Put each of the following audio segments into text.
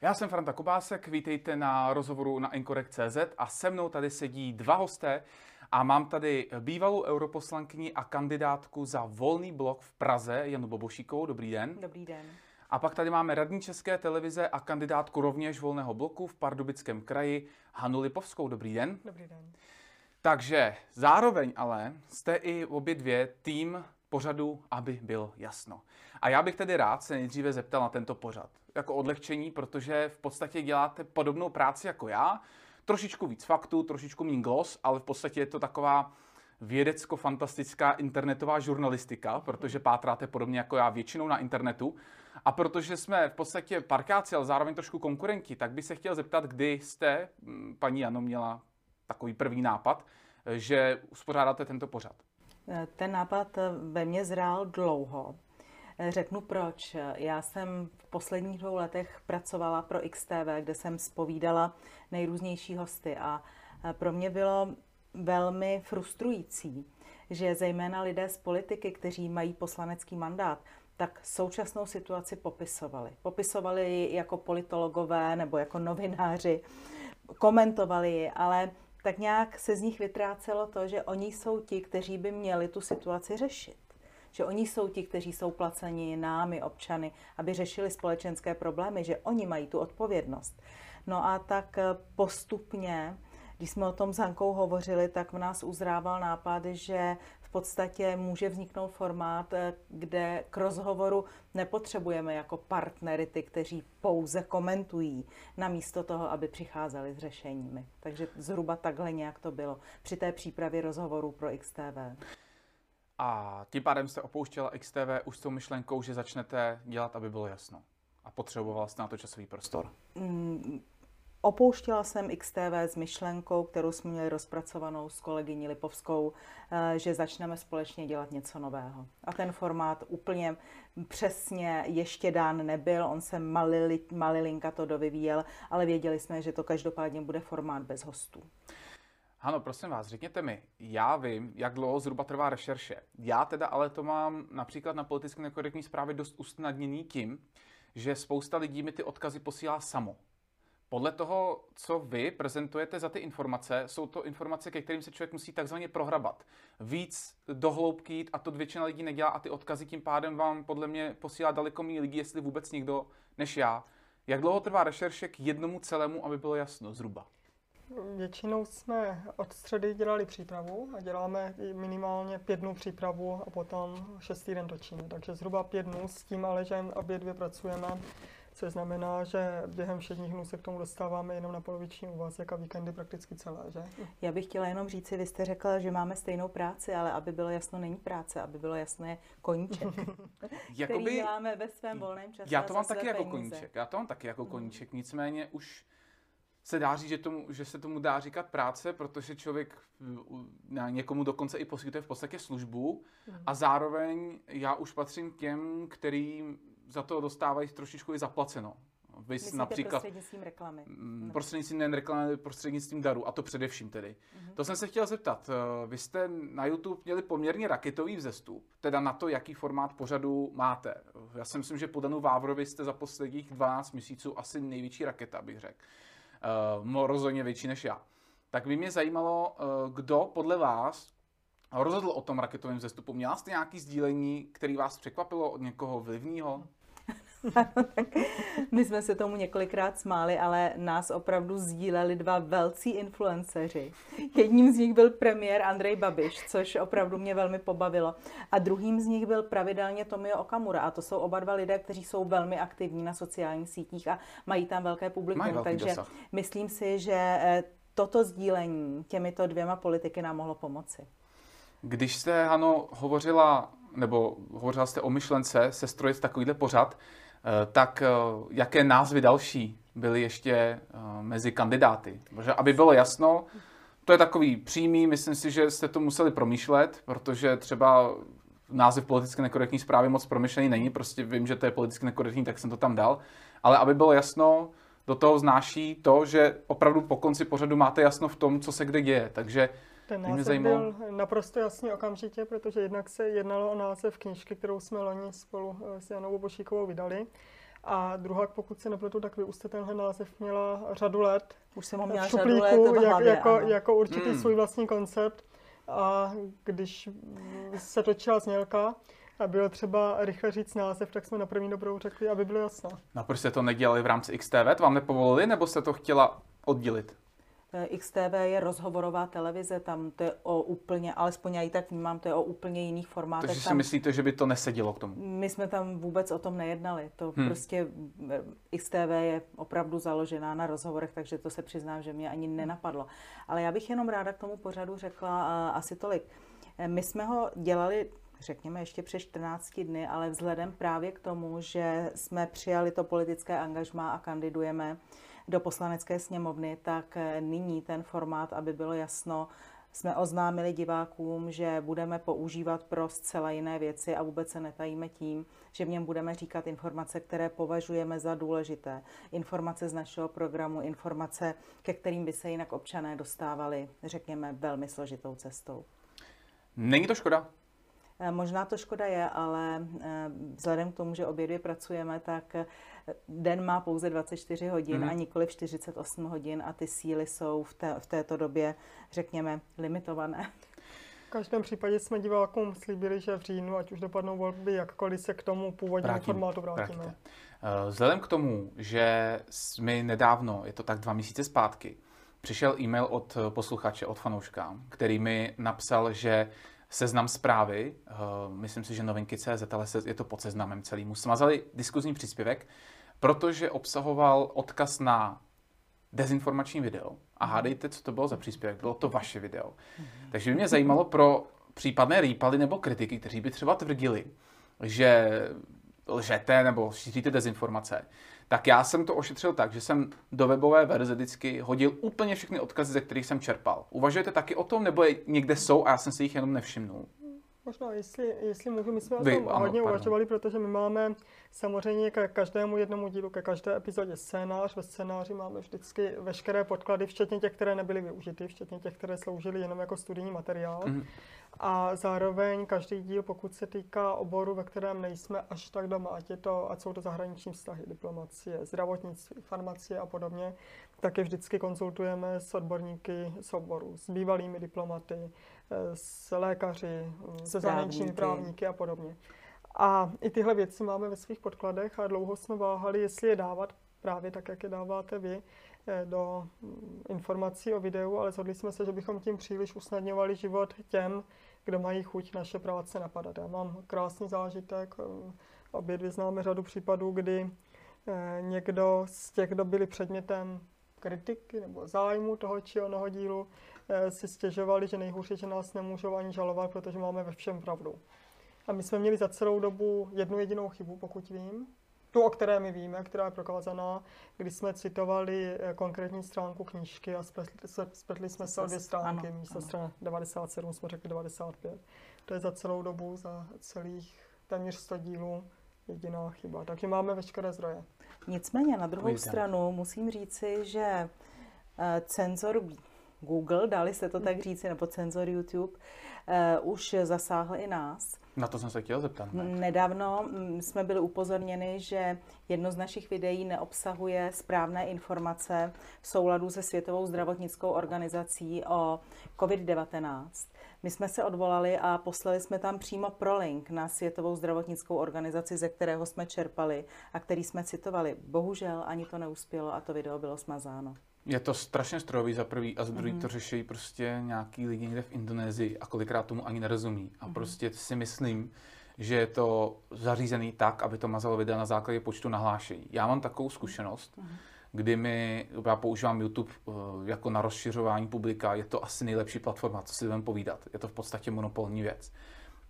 Já jsem Franta Kubásek, vítejte na rozhovoru na Incorrect.cz a se mnou tady sedí dva hosté a mám tady bývalou europoslankyni a kandidátku za volný blok v Praze, Janu Bobošíkovou. Dobrý den. Dobrý den. A pak tady máme radní České televize a kandidátku rovněž volného bloku v Pardubickém kraji, Hanu Lipovskou. Dobrý den. Dobrý den. Takže zároveň ale jste i obě dvě tým pořadu, aby bylo jasno. A já bych tedy rád se nejdříve zeptal na tento pořad. Jako odlehčení, protože v podstatě děláte podobnou práci jako já. Trošičku víc faktů, trošičku méně gloss, ale v podstatě je to taková vědecko-fantastická internetová žurnalistika, protože pátráte podobně jako já většinou na internetu. A protože jsme v podstatě parkáci, ale zároveň trošku konkurenti, tak bych se chtěl zeptat, kdy jste, mm, paní Jano, měla takový první nápad, že uspořádáte tento pořad. Ten nápad ve mně zrál dlouho. Řeknu proč. Já jsem v posledních dvou letech pracovala pro XTV, kde jsem spovídala nejrůznější hosty a pro mě bylo velmi frustrující, že zejména lidé z politiky, kteří mají poslanecký mandát, tak současnou situaci popisovali. Popisovali ji jako politologové nebo jako novináři, komentovali ji, ale tak nějak se z nich vytrácelo to, že oni jsou ti, kteří by měli tu situaci řešit. Že oni jsou ti, kteří jsou placeni námi, občany, aby řešili společenské problémy, že oni mají tu odpovědnost. No a tak postupně, když jsme o tom s Hankou hovořili, tak v nás uzrával nápad, že v podstatě může vzniknout formát, eh, kde k rozhovoru nepotřebujeme jako partnery ty, kteří pouze komentují, namísto toho, aby přicházeli s řešeními. Takže zhruba takhle nějak to bylo při té přípravě rozhovorů pro XTV. A tím pádem jste opouštěla XTV už s tou myšlenkou, že začnete dělat, aby bylo jasno. A potřebovala jste na to časový prostor. Mm, Opouštěla jsem XTV s myšlenkou, kterou jsme měli rozpracovanou s kolegyní Lipovskou, eh, že začneme společně dělat něco nového. A ten formát úplně přesně ještě dán nebyl, on se malili, malilinka to dovyvíjel, ale věděli jsme, že to každopádně bude formát bez hostů. Ano, prosím vás, řekněte mi, já vím, jak dlouho zhruba trvá rešerše. Já teda ale to mám například na politicky nekorektní zprávy dost usnadněný tím, že spousta lidí mi ty odkazy posílá samo. Podle toho, co vy prezentujete za ty informace, jsou to informace, ke kterým se člověk musí takzvaně prohrabat. Víc dohloubky jít a to většina lidí nedělá a ty odkazy tím pádem vám podle mě posílá daleko méně lidí, jestli vůbec nikdo, než já. Jak dlouho trvá rešerše k jednomu celému, aby bylo jasno zhruba? Většinou jsme od středy dělali přípravu a děláme minimálně pět dnů přípravu a potom šest týden točíme. Takže zhruba pět dnů s tím ale, že obě dvě pracujeme což znamená, že během všedních dnů se k tomu dostáváme jenom na poloviční úvazek a víkendy prakticky celé, že? Já bych chtěla jenom říct, vy jste řekla, že máme stejnou práci, ale aby bylo jasno, není práce, aby bylo jasné koníček, Jakoby, který děláme ve svém volném čase. Já to mám taky jako koníček, já to mám taky jako koníček, nicméně už se dá říct, že, tomu, že se tomu dá říkat práce, protože člověk na někomu dokonce i poskytuje v podstatě službu mm. a zároveň já už patřím k těm, kterým za to dostávají trošičku i zaplaceno. Vy Myslíte například prostřednictvím reklamy? Mm, prostřednictvím nejen reklamy, prostřednictvím daru, a to především tedy. Mm-hmm. To jsem se chtěl zeptat. Eh, vy jste na YouTube měli poměrně raketový vzestup, teda na to, jaký formát pořadu máte. Já si myslím, že po Danu Vávrovi jste za posledních 12 měsíců asi největší raketa, bych řekl. Uh, rozhodně větší než já. Tak by mě zajímalo, uh, kdo podle vás rozhodl o tom raketovém vzestupu. Měla jste nějaký sdílení, který vás překvapilo od někoho My jsme se tomu několikrát smáli, ale nás opravdu sdíleli dva velcí influenceři. Jedním z nich byl premiér Andrej Babiš, což opravdu mě velmi pobavilo. A druhým z nich byl pravidelně Tomio Okamura. A to jsou oba dva lidé, kteří jsou velmi aktivní na sociálních sítích a mají tam velké publikum. Takže dosah. myslím si, že eh, toto sdílení těmito dvěma politiky nám mohlo pomoci. Když jste, Hano, hovořila, nebo hovořila jste o myšlence sestrojit takovýhle pořad, tak eh, jaké názvy další byly ještě eh, mezi kandidáty? Protože aby bylo jasno, to je takový přímý, myslím si, že jste to museli promýšlet, protože třeba název politicky nekorektní zprávy moc promyšlený není, prostě vím, že to je politicky nekorektní, tak jsem to tam dal. Ale aby bylo jasno, do toho znáší to, že opravdu po konci pořadu máte jasno v tom, co se kde děje. Takže ten název zajímalo... byl naprosto jasný okamžitě, protože jednak se jednalo o název knížky, kterou jsme loni spolu eh, s Janou Bošíkovou vydali. A druhá, pokud se nepletu, tak vy už jste tenhle název měla řadu let. Už jsem ho v měla šuplíku, řadu let jak, hlavě, jako, ano. jako určitý Hmm. svůj vlastní koncept. A když se točila znělka a bylo třeba rychle říct název, tak jsme na první dobrou řekli, aby bylo jasno. No proč jste to nedělali v rámci XTV? To vám nepovolili, nebo jste to chtěla oddělit? Eh, XTV je rozhovorová televize, tam to je o úplně, alespoň já ji tak vnímám, to je o úplně jiných formátech. Takže si tam, myslíte, že by to nesedělo k tomu? My jsme tam vůbec o tom nejednali. To Hmm. prostě eh, XTV je opravdu založená na rozhovorech, takže to se přiznám, že mě ani nenapadlo. Ale já bych jenom ráda k tomu pořadu řekla uh, asi tolik. Eh, My jsme ho dělali řekněme ještě přes 14 dny, ale vzhledem právě k tomu, že jsme přijali to politické angažmá a kandidujeme do poslanecké sněmovny, tak eh, nyní ten formát, aby bylo jasno, jsme oznámili divákům, že budeme používat pro zcela jiné věci a vůbec se netajíme tím, že v něm budeme říkat informace, které považujeme za důležité. Informace z našeho programu, informace, ke kterým by se jinak občané dostávali, řekněme, velmi složitou cestou. Není to škoda? Eh, Možná to škoda je, ale eh, vzhledem k tomu, že obě dvě pracujeme, tak den má pouze 24 hodin Mhm. a nikoli 48 hodin a ty síly jsou v, té, v této době, řekněme, limitované. V každém případě jsme divákům slíbili, že v říjnu, ať už dopadnou volby jakkoliv, se k tomu původnímu Vrátím, formátu vrátíme. Vrátíte. Eh, Vzhledem k tomu, že mi nedávno, je to tak dva měsíce zpátky, přišel e-mail od eh, posluchače, od fanouška, který mi napsal, že seznam zprávy, eh, myslím si, že novinky CZ, ale se- je to pod seznamem celým, smazali diskuzní příspěvek, protože obsahoval odkaz na dezinformační video. A hádejte, co to bylo za příspěvek. Bylo to vaše video. Takže by mě zajímalo pro případné rýpaly nebo kritiky, kteří by třeba tvrdili, že lžete nebo šíříte dezinformace, tak já jsem to ošetřil tak, že jsem do webové verze vždycky hodil úplně všechny odkazy, ze kterých jsem čerpal. Uvažujete taky o tom, nebo je, někde jsou a já jsem si jich jenom nevšimnul? Možná, jestli, jestli můžu, my jsme o Vy, tom ano, hodně pardon. uvažovali, protože my máme samozřejmě ke každému jednomu dílu, ke každé epizodě scénář. Ve scénáři máme vždycky veškeré podklady, včetně těch, které nebyly využity, včetně těch, které sloužily jenom jako studijní materiál. Mhm. A zároveň každý díl, pokud se týká oboru, ve kterém nejsme až tak doma, ať, je to, ať jsou to zahraniční vztahy, diplomacie, zdravotnictví, farmacie a podobně, tak je vždycky konzultujeme s odborníky z oboru, s bývalými diplomaty, s lékaři, se zahraničními Právníky. a podobně. A i tyhle věci máme ve svých podkladech a dlouho jsme váhali, jestli je dávat právě tak, jak je dáváte vy, eh, do mm, informací o videu, ale shodli jsme se, že bychom tím příliš usnadňovali život těm, kdo mají chuť naše práce napadat. Já mám krásný zážitek, eh, obě dvě známe řadu případů, kdy eh, někdo z těch, kdo byli předmětem kritiky nebo zájmu toho či onoho dílu, si stěžovali, že nejhůř je, že nás nemůžou ani žalovat, protože máme ve všem pravdu. A my jsme měli za celou dobu jednu jedinou chybu, pokud vím, tu, o které my víme, která je prokázaná, kdy jsme citovali eh, konkrétní stránku knížky a spletli, jsme se o dvě stránky. Ano, Místo ano. strany 97 jsme řekli 95. To je za celou dobu, za celých téměř 100 dílů jediná chyba. Takže máme veškeré zdroje. Nicméně na druhou stranu musím říci, že eh, cenzor Google, dali se to tak říci, nebo cenzor YouTube, eh, už zasáhl i nás. Na to jsem se chtěl zeptat. Nedávno mm, jsme byli upozorněni, že jedno z našich videí neobsahuje správné informace v souladu se Světovou zdravotnickou organizací o COVID-19. My jsme se odvolali a poslali jsme tam přímo prolink na Světovou zdravotnickou organizaci, ze kterého jsme čerpali a který jsme citovali. Bohužel ani to neuspělo a to video bylo smazáno. Je to strašně strojový za prvý a za druhý Mhm. to řeší prostě nějaký lidi někde v Indonésii a kolikrát tomu ani nerozumí. A prostě si myslím, že je to zařízený tak, aby to mazalo videa na základě počtu nahlášení. Já mám takovou zkušenost, kdy mi, já používám YouTube eh, jako na rozšiřování publika, je to asi nejlepší platforma, co si budeme povídat. Je to v podstatě monopolní věc.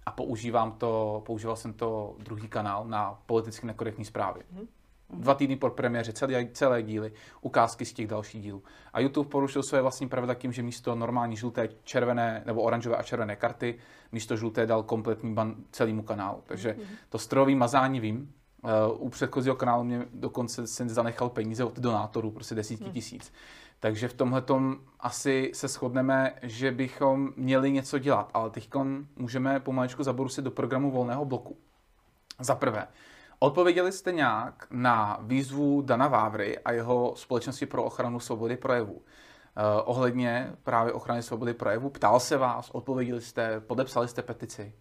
A používám to, používal jsem to druhý kanál na politicky nekorektní zprávy. Dva týdny po premiéře celé, celé díly, ukázky z těch dalších dílů. A YouTube porušil své vlastní pravidla tím, že místo normální žluté, červené nebo oranžové a červené karty, místo žluté dal kompletní ban celému kanálu. Takže to strojové mazání vím. Uh, u předchozího kanálu mě dokonce jsem zanechal peníze od donátorů, prostě desítky tisíc. Takže v tomhle asi se shodneme, že bychom měli něco dělat, ale teď můžeme pomalečku zabrusit do programu volného bloku. Za prvé, Odpověděli jste nějak na výzvu Dana Vávry a jeho společnosti pro ochranu svobody projevu. Uh, ohledně právě ochrany svobody projevu. Ptal se vás, odpověděli jste, podepsali jste petici.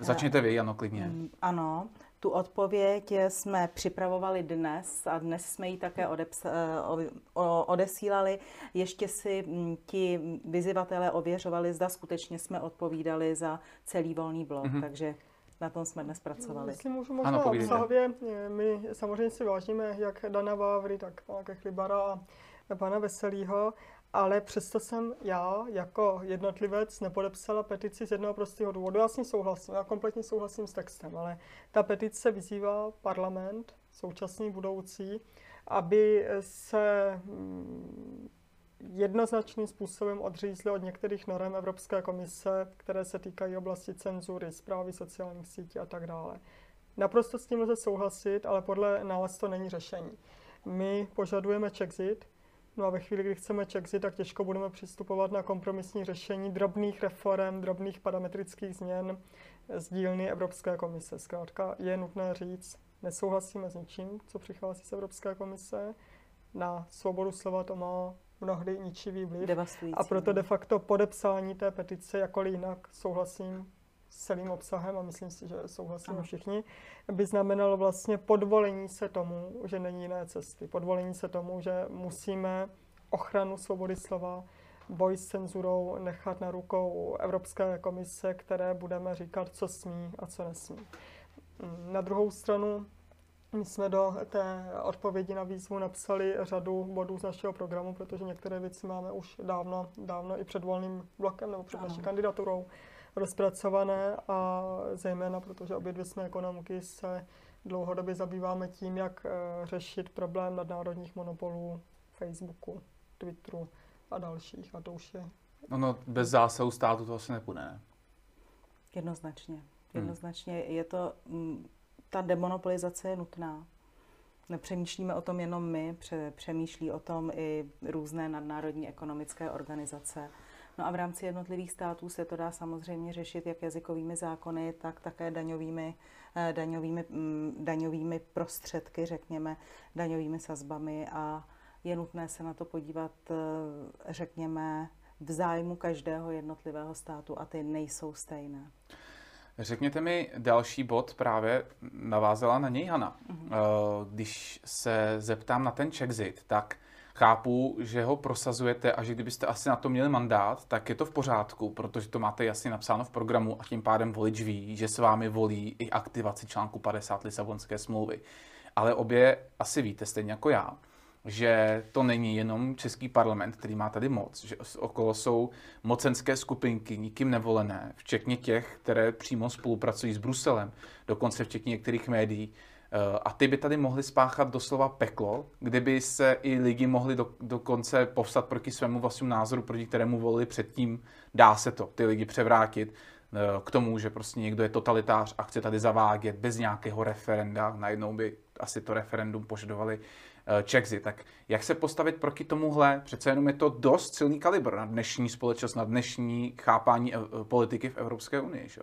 Začněte vy, Jano, klidně. Ano, tu odpověď jsme připravovali dnes a dnes jsme ji také odepsa- eh, odesílali. Ještě si ti vyzývatelé ověřovali, zda skutečně jsme odpovídali za celý volný blok, mm-hmm. takže na tom jsme dnes pracovali. Jestli můžu možná ano, obsahově, eh, my samozřejmě si vážíme jak Dana Vávry, tak pana Kechlibara a pana Veselýho ale přesto jsem já jako jednotlivec nepodepsala petici z jednoho prostého důvodu. Já s ní souhlasím, já kompletně souhlasím s textem, ale ta petice vyzývá parlament, současný, budoucí, aby se mm, jednoznačným způsobem odřízli od některých norm Evropské komise, které se týkají oblasti cenzury, zprávy sociálních sítí a tak dále. Naprosto s tím lze souhlasit, ale podle nás to není řešení. My požadujeme Czexit, No a ve chvíli, kdy chceme Czexit, tak těžko budeme přistupovat na kompromisní řešení drobných reform, drobných parametrických změn z dílny Evropské komise. Zkrátka je nutné říct, nesouhlasíme s ničím, co přichází z Evropské komise. Na svobodu slova to má mnohdy ničivý vliv. A proto no. de facto podepsání té petice, jakkoliv jinak souhlasím s celým obsahem, a myslím si, že souhlasíme ano. všichni, by znamenalo vlastně podvolení se tomu, že není jiné cesty. Podvolení se tomu, že musíme ochranu svobody slova, boj s cenzurou nechat na rukou Evropské komise, které budeme říkat, co smí a co nesmí. Na druhou stranu my jsme do té odpovědi na výzvu napsali řadu bodů z našeho programu, protože některé věci máme už dávno, dávno i před volným blokem nebo před naší kandidaturou rozpracované a zejména protože obě dvě jsme ekonomky se dlouhodobě zabýváme tím, jak eh, řešit problém nadnárodních monopolů Facebooku, Twitteru a dalších. A to už je... No, no bez zásahu státu to asi nepůjde, ne? Jednoznačně. Hmm. Jednoznačně hmm. je to, mm, ta demonopolizace je nutná. Nepřemýšlíme o tom jenom my, přemýšlí o tom i různé nadnárodní ekonomické organizace. No a v rámci jednotlivých států se to dá samozřejmě řešit jak jazykovými zákony, tak také daňovými, eh, daňovými, mm, daňovými prostředky, řekněme, daňovými sazbami a je nutné se na to podívat, eh, řekněme, v zájmu každého jednotlivého státu a ty nejsou stejné. Řekněte mi další bod, právě navázela na něj Hana. Mm-hmm. Když se zeptám na ten Czexit, tak Chápu, že ho prosazujete a že kdybyste asi na to měli mandát, tak je to v pořádku, protože to máte jasně napsáno v programu a tím pádem volič ví, že s vámi volí i aktivaci článku 50 Lisabonské smlouvy. Ale obě asi víte, stejně jako já, že to není jenom český parlament, který má tady moc, že okolo jsou mocenské skupinky, nikým nevolené, včetně těch, které přímo spolupracují s Bruselem, dokonce včetně některých médií, Eh, a ty by tady mohly spáchat doslova peklo, kdyby se i lidi mohli do, dokonce povstat proti svému vlastnímu názoru, proti kterému volili předtím. Dá se to, ty lidi převrátit eh, k tomu, že prostě někdo je totalitář a chce tady zavádět bez nějakého referenda. Najednou by asi to referendum požadovali eh, Czechzy. Tak jak se postavit proti tomuhle? Přece jenom je to dost silný kalibr na dnešní společnost, na dnešní chápání politiky v Evropské unii. Že?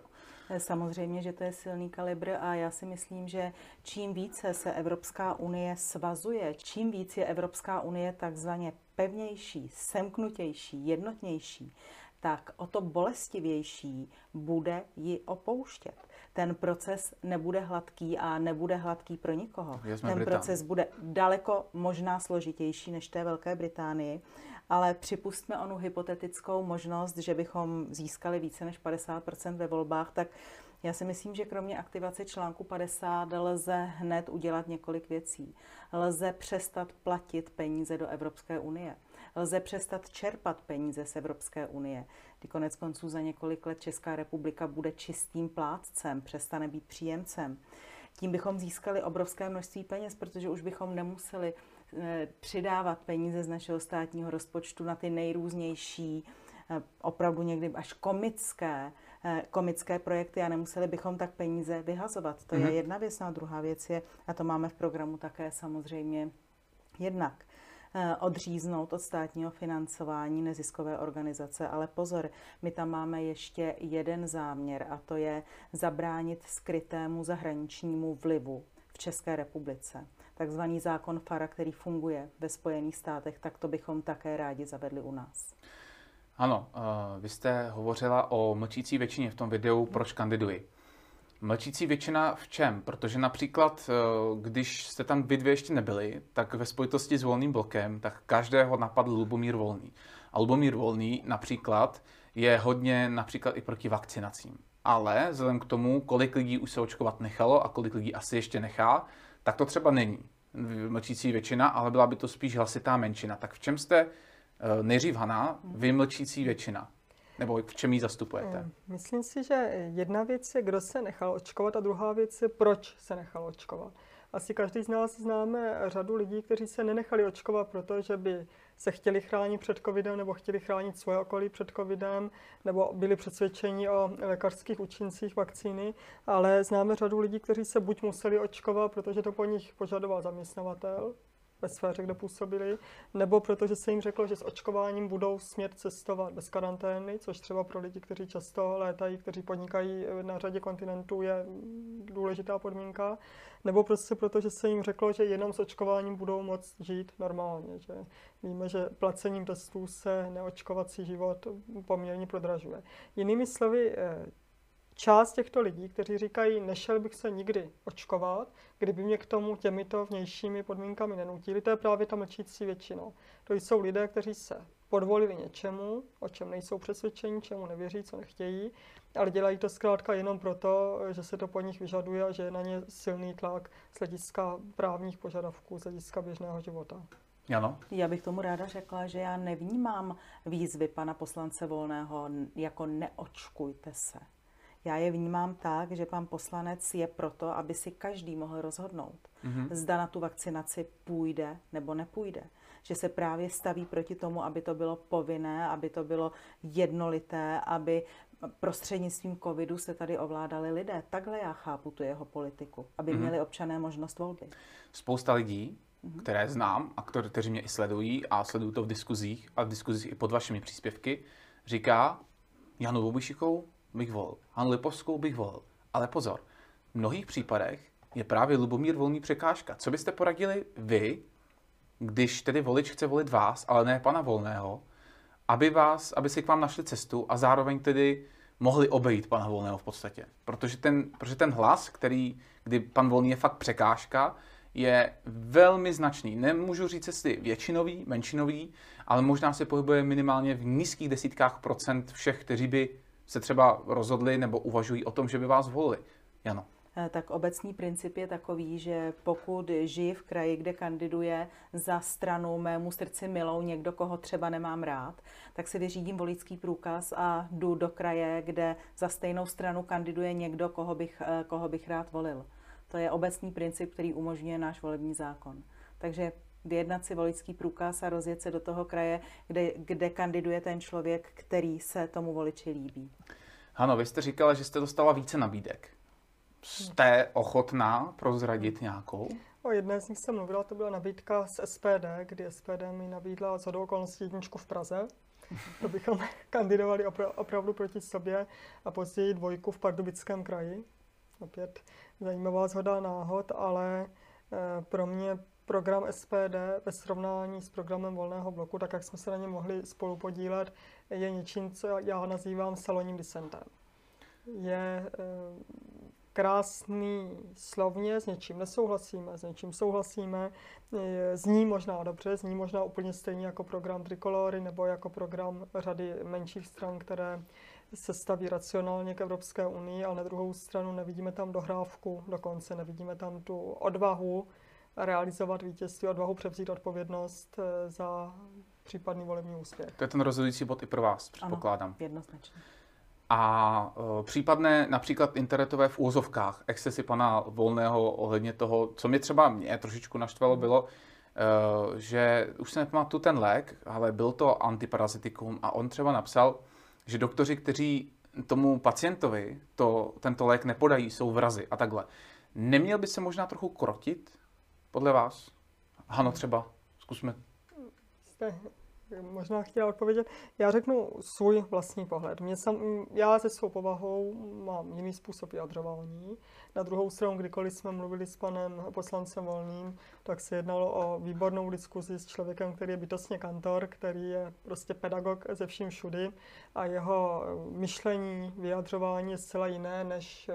Samozřejmě, že to je silný kalibr a já si myslím, že čím více se Evropská unie svazuje, čím víc je Evropská unie takzvaně pevnější, semknutější, jednotnější, tak o to bolestivější bude ji opouštět. Ten proces nebude hladký a nebude hladký pro nikoho. Ten Británii. proces bude daleko možná složitější než té Velké Británii ale připustme onu hypotetickou možnost, že bychom získali více než 50% ve volbách, tak já si myslím, že kromě aktivace článku 50 lze hned udělat několik věcí. Lze přestat platit peníze do Evropské unie. Lze přestat čerpat peníze z Evropské unie. Kdy konec konců za několik let Česká republika bude čistým plátcem, přestane být příjemcem. Tím bychom získali obrovské množství peněz, protože už bychom nemuseli Eh, přidávat peníze z našeho státního rozpočtu na ty nejrůznější, eh, opravdu někdy až komické, eh, komické projekty a nemuseli bychom tak peníze vyhazovat. To mm-hmm. je mhm. jedna věc. No a druhá věc je, a to máme v programu také samozřejmě jednak, odříznout od státního financování neziskové organizace. Ale pozor, my tam máme ještě jeden záměr a to je zabránit skrytému zahraničnímu vlivu České republice. Takzvaný zákon FARA, který funguje ve Spojených státech, tak to bychom také rádi zavedli u nás. Ano, vy jste hovořila o mlčící většině v tom videu Proč kandiduji. Mlčící většina v čem? Protože například, když jste tam vy dvě ještě nebyli, tak ve spojitosti s volným blokem, tak každého napadl Lubomír Volný. A Lubomír Volný například je hodně například i proti vakcinacím. Ale vzhledem k tomu, kolik lidí už se očkovat nechalo a kolik lidí asi ještě nechá, tak to třeba není mlčící většina, ale byla by to spíš hlasitá menšina. Tak v čem jste eh, nejdřív Hana, vy mlčící většina? Nebo v čem ji zastupujete? Eh, myslím si, že jedna věc je, kdo se nechal očkovat a druhá věc je, proč se nechal očkovat. Asi každý z nás známe řadu lidí, kteří se nenechali očkovat, protože by se chtěli chránit před covidem nebo chtěli chránit svoje okolí před covidem nebo byli přesvědčeni o lékařských účincích vakcíny, ale známe řadu lidí, kteří se buď museli očkovat, protože to po nich požadoval zaměstnavatel, ve sféře, kde působili, nebo protože se jim řeklo, že s očkováním budou smět cestovat bez karantény, což třeba pro lidi, kteří často létají, kteří podnikají na řadě kontinentů, je důležitá podmínka, nebo prostě proto, že se jim řeklo, že jenom s očkováním budou moct žít normálně. Že víme, že placením testů se neočkovací život poměrně prodražuje. Jinými slovy, eh, část těchto lidí, kteří říkají, nešel bych se nikdy očkovat, kdyby mě k tomu těmito vnějšími podmínkami nenutili, to je právě ta mlčící většina. To jsou lidé, kteří se podvolili něčemu, o čem nejsou přesvědčeni, čemu nevěří, co nechtějí, ale dělají to zkrátka jenom proto, že se to po nich vyžaduje a že je na ně silný tlak z hlediska právních požadavků, z hlediska běžného života. Ano. Já bych tomu ráda řekla, že já nevnímám výzvy pana poslance Volného jako neočkujte se. Já je vnímám tak, že pan poslanec je proto, aby si každý mohl rozhodnout, mm-hmm. zda na tu vakcinaci půjde nebo nepůjde. Že se právě staví proti tomu, aby to bylo povinné, aby to bylo jednolité, aby prostřednictvím covidu se tady ovládali lidé. Takhle já chápu tu jeho politiku, aby mm-hmm. měli občané možnost volby. Spousta lidí, mm-hmm. které znám a kteří mě i sledují a sledují to v diskuzích a v diskuzích i pod vašimi příspěvky, říká Janu Bobišikou bych volil. Hanu Lipovskou bych volil. Ale pozor, v mnohých případech je právě Lubomír Volný překážka. Co byste poradili vy, když tedy volič chce volit vás, ale ne pana Volného, aby, vás, aby si k vám našli cestu a zároveň tedy mohli obejít pana Volného v podstatě. Protože ten, protože ten hlas, který, kdy pan Volný je fakt překážka, je velmi značný. Nemůžu říct, jestli většinový, menšinový, ale možná se pohybuje minimálně v nízkých desítkách procent všech, kteří by se třeba rozhodli nebo uvažují o tom, že by vás volili. Jano. Eh, tak obecný princip je takový, že pokud žiji v kraji, kde kandiduje za stranu mému srdci milou někdo, koho třeba nemám rád, tak si vyřídím volický průkaz a jdu do kraje, kde za stejnou stranu kandiduje někdo, koho bych, eh, koho bych rád volil. To je obecný princip, který umožňuje náš volební zákon. Takže vyjednat si volický průkaz a rozjet se do toho kraje, kde, kde kandiduje ten člověk, který se tomu voliči líbí. Ano, vy jste říkala, že jste dostala více nabídek. Jste ochotná prozradit nějakou? O jedné z nich jsem mluvila, to byla nabídka z SPD, kdy SPD mi nabídla za okolností jedničku v Praze. To bychom kandidovali opra- opravdu proti sobě a později dvojku v Pardubickém kraji. Opět zajímavá zhoda náhod, ale eh, pro mě program SPD ve srovnání s programem Volného bloku, tak jak jsme se na něm mohli spolu podílet, je něčím, co já nazývám salonním disentem. Je e, krásný slovně, s něčím nesouhlasíme, s něčím souhlasíme, zní možná dobře, zní možná úplně stejně jako program Trikolory nebo jako program řady menších stran, které se staví racionálně k Evropské unii, ale na druhou stranu nevidíme tam dohrávku dokonce, nevidíme tam tu odvahu realizovat vítězství, odvahu převzít odpovědnost eh, za případný volební úspěch. To je ten rozhodující bod i pro vás, předpokládám. Ano, jednoznačně. A uh, případné například internetové v úzovkách, excesy pana Volného ohledně toho, co mě třeba mě trošičku naštvalo, bylo, uh, že už se nepamatuju ten lék, ale byl to antiparazitikum a on třeba napsal, že doktoři, kteří tomu pacientovi to, tento lék nepodají, jsou vrazy a takhle. Neměl by se možná trochu krotit podle vás? Hano třeba, zkusme. Jste možná chtěla odpovědět. Já řeknu svůj vlastní pohled. Mě sam, já se svou povahou mám jiný způsob vyjadřování. Na druhou stranu, kdykoliv jsme mluvili s panem poslancem Volným, tak se jednalo o výbornou diskuzi s člověkem, který je bytostně kantor, který je prostě pedagog ze vším všudy a jeho myšlení, vyjadřování je zcela jiné než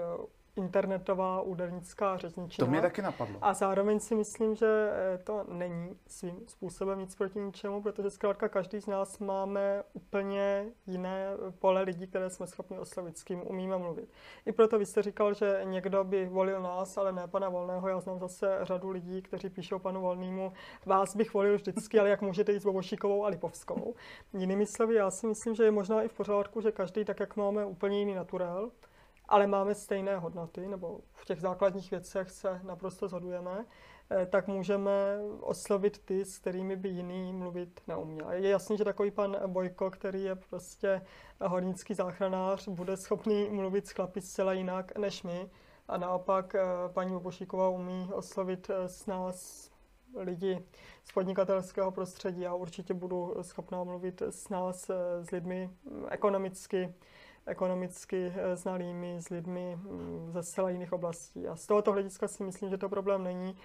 internetová údernická řečničina. To mě taky napadlo. A zároveň si myslím, že eh, to není svým způsobem nic proti ničemu, protože zkrátka každý z nás máme úplně jiné pole lidí, které jsme schopni oslovit, s kým umíme mluvit. I proto vy jste říkal, že někdo by volil nás, ale ne pana Volného. Já znám zase řadu lidí, kteří píšou panu Volnému, vás bych volil vždycky, ale jak můžete jít s Bobošíkovou a Lipovskou. Jinými slovy, já si myslím, že je možná i v pořádku, že každý, tak jak máme úplně jiný naturel, ale máme stejné hodnoty, nebo v těch základních věcech se naprosto zhodujeme, eh, tak můžeme oslovit ty, s kterými by jiný mluvit neuměl. Je jasný, že takový pan Bojko, který je prostě hornický záchranář, bude schopný mluvit s chlapy zcela jinak než my. A naopak eh, paní Obošíková umí oslovit eh, s nás lidi z podnikatelského prostředí. Já určitě budu schopná mluvit s nás, s lidmi ekonomicky ekonomicky eh, znalými, s lidmi mm, ze zcela jiných oblastí. A z tohoto hlediska si myslím, že to problém není.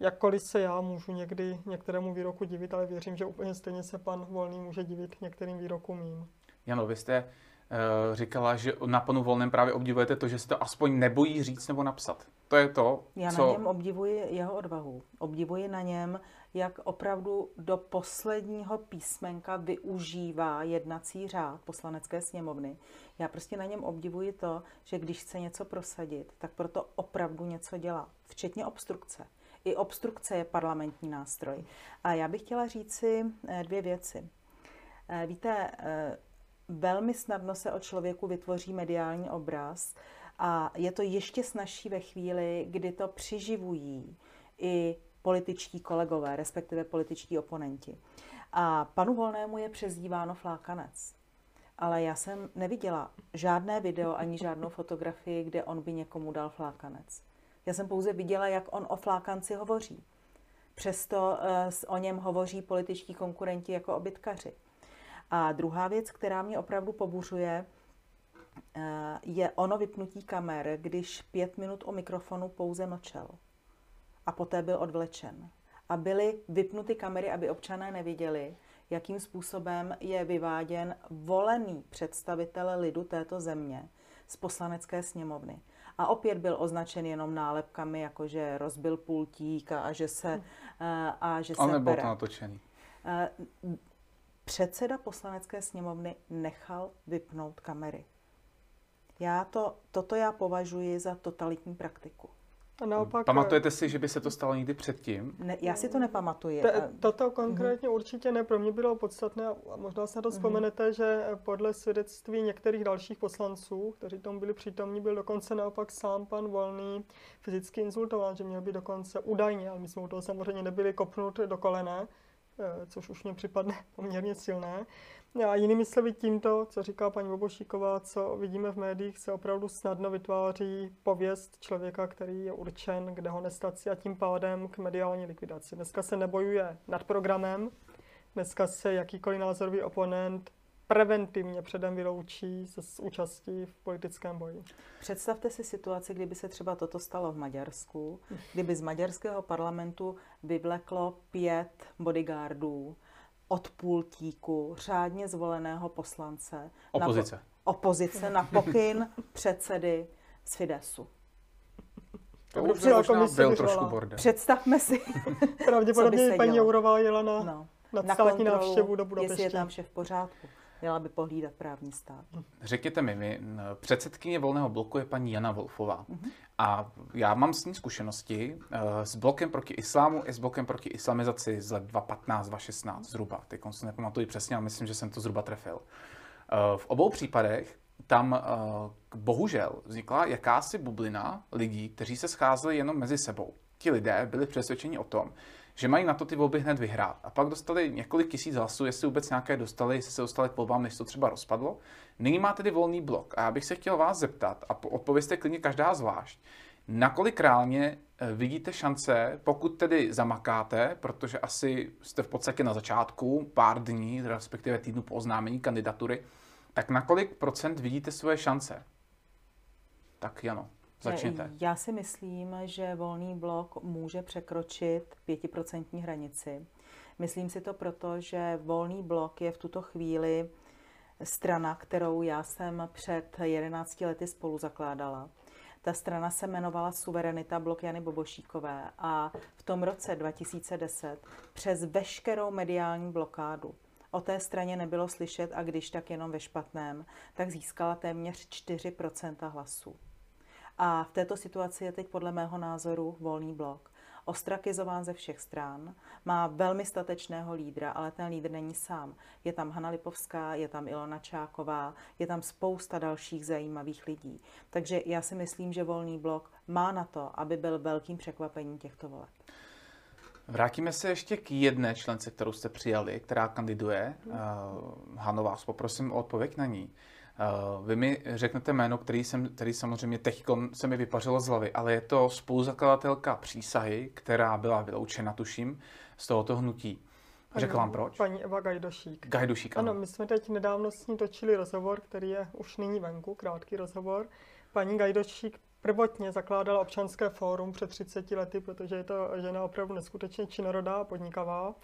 Jakkoliv se já můžu někdy některému výroku divit, ale věřím, že úplně stejně se pan Volný může divit některým výrokům mým. Jano, vy jste uh, říkala, že na panu Volném právě obdivujete to, že se to aspoň nebojí říct nebo napsat. To je to, Já co... na něm obdivuji jeho odvahu. Obdivuji na něm, jak opravdu do posledního písmenka využívá jednací řád poslanecké sněmovny. Já prostě na něm obdivuji to, že když chce něco prosadit, tak proto opravdu něco dělá, včetně obstrukce. I obstrukce je parlamentní nástroj. A já bych chtěla říci eh, dvě věci. Eh, víte, eh, velmi snadno se o člověku vytvoří mediální obraz a je to ještě snažší ve chvíli, kdy to přiživují i političtí kolegové, respektive političtí oponenti. A panu Volnému je přezdíváno flákanec. Ale já jsem neviděla žádné video ani žádnou fotografii, kde on by někomu dal flákanec. Já jsem pouze viděla, jak on o flákanci hovoří. Přesto uh, o něm hovoří političtí konkurenti jako o bytkaři. A druhá věc, která mě opravdu pobuřuje, je ono vypnutí kamer, když pět minut o mikrofonu pouze mlčel a poté byl odvlečen. A byly vypnuty kamery, aby občané neviděli, jakým způsobem je vyváděn volený představitel lidu této země z poslanecké sněmovny. A opět byl označen jenom nálepkami, jako že rozbil pultík a, a že se hm. a, a že se Ale nebyl to natočený. Předseda poslanecké sněmovny nechal vypnout kamery. Já to, toto já považuji za totalitní praktiku. A naopak, Pamatujete si, že by se to stalo někdy předtím? Ne, já si to nepamatuji. Te, toto konkrétně mm-hmm. určitě ne. Pro mě bylo podstatné, a možná se na to mm-hmm. vzpomenete, že podle svědectví některých dalších poslanců, kteří tam byli přítomní, byl dokonce naopak sám pan Volný fyzicky insultován, že měl být dokonce údajně, ale my jsme u toho samozřejmě nebyli kopnut do kolene, eh, což už mě připadne poměrně silné. A jinými slovy tímto, co říká paní Bobošíková, co vidíme v médiích, se opravdu snadno vytváří pověst člověka, který je určen k dehonestaci a tím pádem k mediální likvidaci. Dneska se nebojuje nad programem, dneska se jakýkoliv názorový oponent preventivně předem vyloučí s účastí v politickém boji. Představte si situaci, kdyby se třeba toto stalo v Maďarsku, kdyby z maďarského parlamentu vyvleklo pět bodyguardů, od pultíku řádně zvoleného poslance. Opozice. Na, opozice na pokyn předsedy z Fidesu. To už možná byl trošku bordel. Představme si, Pravděpodobně paní Jourová jela na, no, na, na státní návštěvu do Budapešti. Jestli je tam vše v pořádku. Měla by pohlídat právní stát. Řekněte mi, my, předsedkyně volného bloku je paní Jana Wolfová. Uh-huh. A já mám s ní zkušenosti uh, s blokem proti islámu i s blokem proti islamizaci z let 2015, 2016 zhruba. Teď se nepamatuji přesně, ale myslím, že jsem to zhruba trefil. Uh, v obou případech tam uh, bohužel vznikla jakási bublina lidí, kteří se scházeli jenom mezi sebou. Ti lidé byli přesvědčeni o tom, že mají na to ty volby hned vyhrát. A pak dostali několik tisíc hlasů, jestli vůbec nějaké dostali, jestli se dostali k volbám, než to třeba rozpadlo. Nyní má tedy volný blok. A já bych se chtěl vás zeptat, a odpověste klidně každá zvlášť, nakolik reálně eh, vidíte šance, pokud tedy zamakáte, protože asi jste v podstatě na začátku, pár dní, respektive týdnu po oznámení kandidatury, tak na kolik procent vidíte svoje šance? Tak Jano, začněte. Já si myslím, že volný blok může překročit pětiprocentní hranici. Myslím si to proto, že volný blok je v tuto chvíli strana, kterou já jsem před 11 lety spolu zakládala. Ta strana se jmenovala Suverenita blok Jany Bobošíkové a v tom roce 2010 přes veškerou mediální blokádu o té straně nebylo slyšet a když tak jenom ve špatném, tak získala téměř 4% hlasů. A v této situaci je teď podle mého názoru volný blok ostrakizován ze všech stran, má velmi statečného lídra, ale ten lídr není sám. Je tam Hana Lipovská, je tam Ilona Čáková, je tam spousta dalších zajímavých lidí. Takže já si myslím, že Volný blok má na to, aby byl velkým překvapením těchto voleb. Vrátíme se ještě k jedné člence, kterou jste přijali, která kandiduje. Uh, Hano, vás poprosím o odpověď na ní. Uh, vy mi řeknete jméno, který, jsem, který samozřejmě teď se mi vypařilo z hlavy, ale je to spoluzakladatelka přísahy, která byla vyloučena, tuším, z tohoto hnutí. Řekl vám proč? Paní Eva Gajdošík. Gajdošík, ano. ano. my jsme teď nedávno s ní točili rozhovor, který je už nyní venku, krátký rozhovor. Paní Gajdošík prvotně zakládala občanské fórum před 30 lety, protože je to žena opravdu neskutečně činorodá a podnikavá.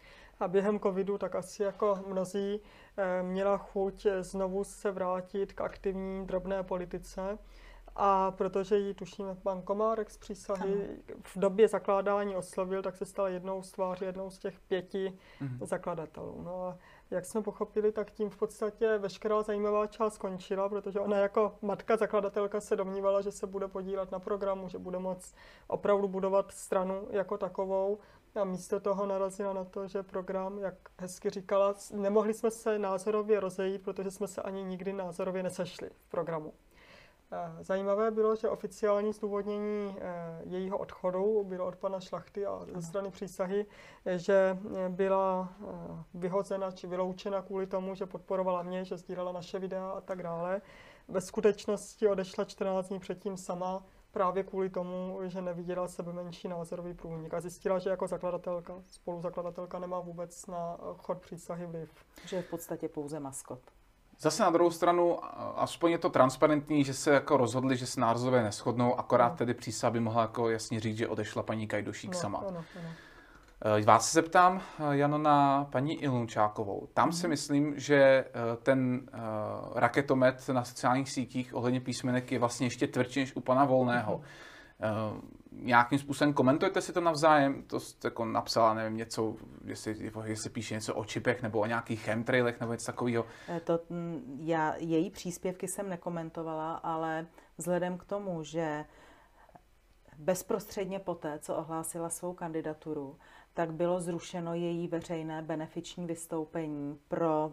A během covidu tak asi jako mnozí eh, měla chuť znovu se vrátit k aktivní drobné politice. A protože ji tušíme pan Komárek z přísahy ano. v době zakládání oslovil, tak se stala jednou z tváří, jednou z těch pěti mhm. zakladatelů. No a jak jsme pochopili, tak tím v podstatě veškerá zajímavá část skončila, protože ona jako matka zakladatelka se domnívala, že se bude podílet na programu, že bude moct opravdu budovat stranu jako takovou. A místo toho narazila na to, že program, jak hezky říkala, nemohli jsme se názorově rozejít, protože jsme se ani nikdy názorově nesešli v programu. Eh, zajímavé bylo, že oficiální zdůvodnění eh, jejího odchodu bylo od pana Šlachty a ze strany přísahy, že eh, byla vyhozena či vyloučena kvůli tomu, že podporovala mě, že sdílela naše videa a tak dále. Ve skutečnosti odešla 14 dní předtím sama právě kvůli tomu, že neviděla sebe menší názorový průnik a zjistila, že jako zakladatelka, spoluzakladatelka nemá vůbec na chod přísahy vliv. Že je v podstatě pouze maskot. Zase na druhou stranu, aspoň je to transparentní, že se jako rozhodli, že se nárazově neschodnou, akorát no. tedy přísah by mohla jako jasně říct, že odešla paní Kajdošík no, sama. Ano, ano. Eh, vás se zeptám, eh, Jano, na paní Ilunčákovou. Tam si mhm. myslím, že eh, ten raketomet na sociálních sítích ohledně písmenek je vlastně ještě tvrdší než u pana Volného. Mm-hmm nějakým způsobem komentujete si to navzájem? To jste jako napsala, nevím, něco, jestli, jestli píše něco o čipech nebo o nějakých chemtrailech nebo něco takového. To, mm, já, její příspěvky jsem nekomentovala, ale vzhledem k tomu, že bezprostředně poté, co ohlásila svou kandidaturu, tak bylo zrušeno její veřejné benefiční vystoupení pro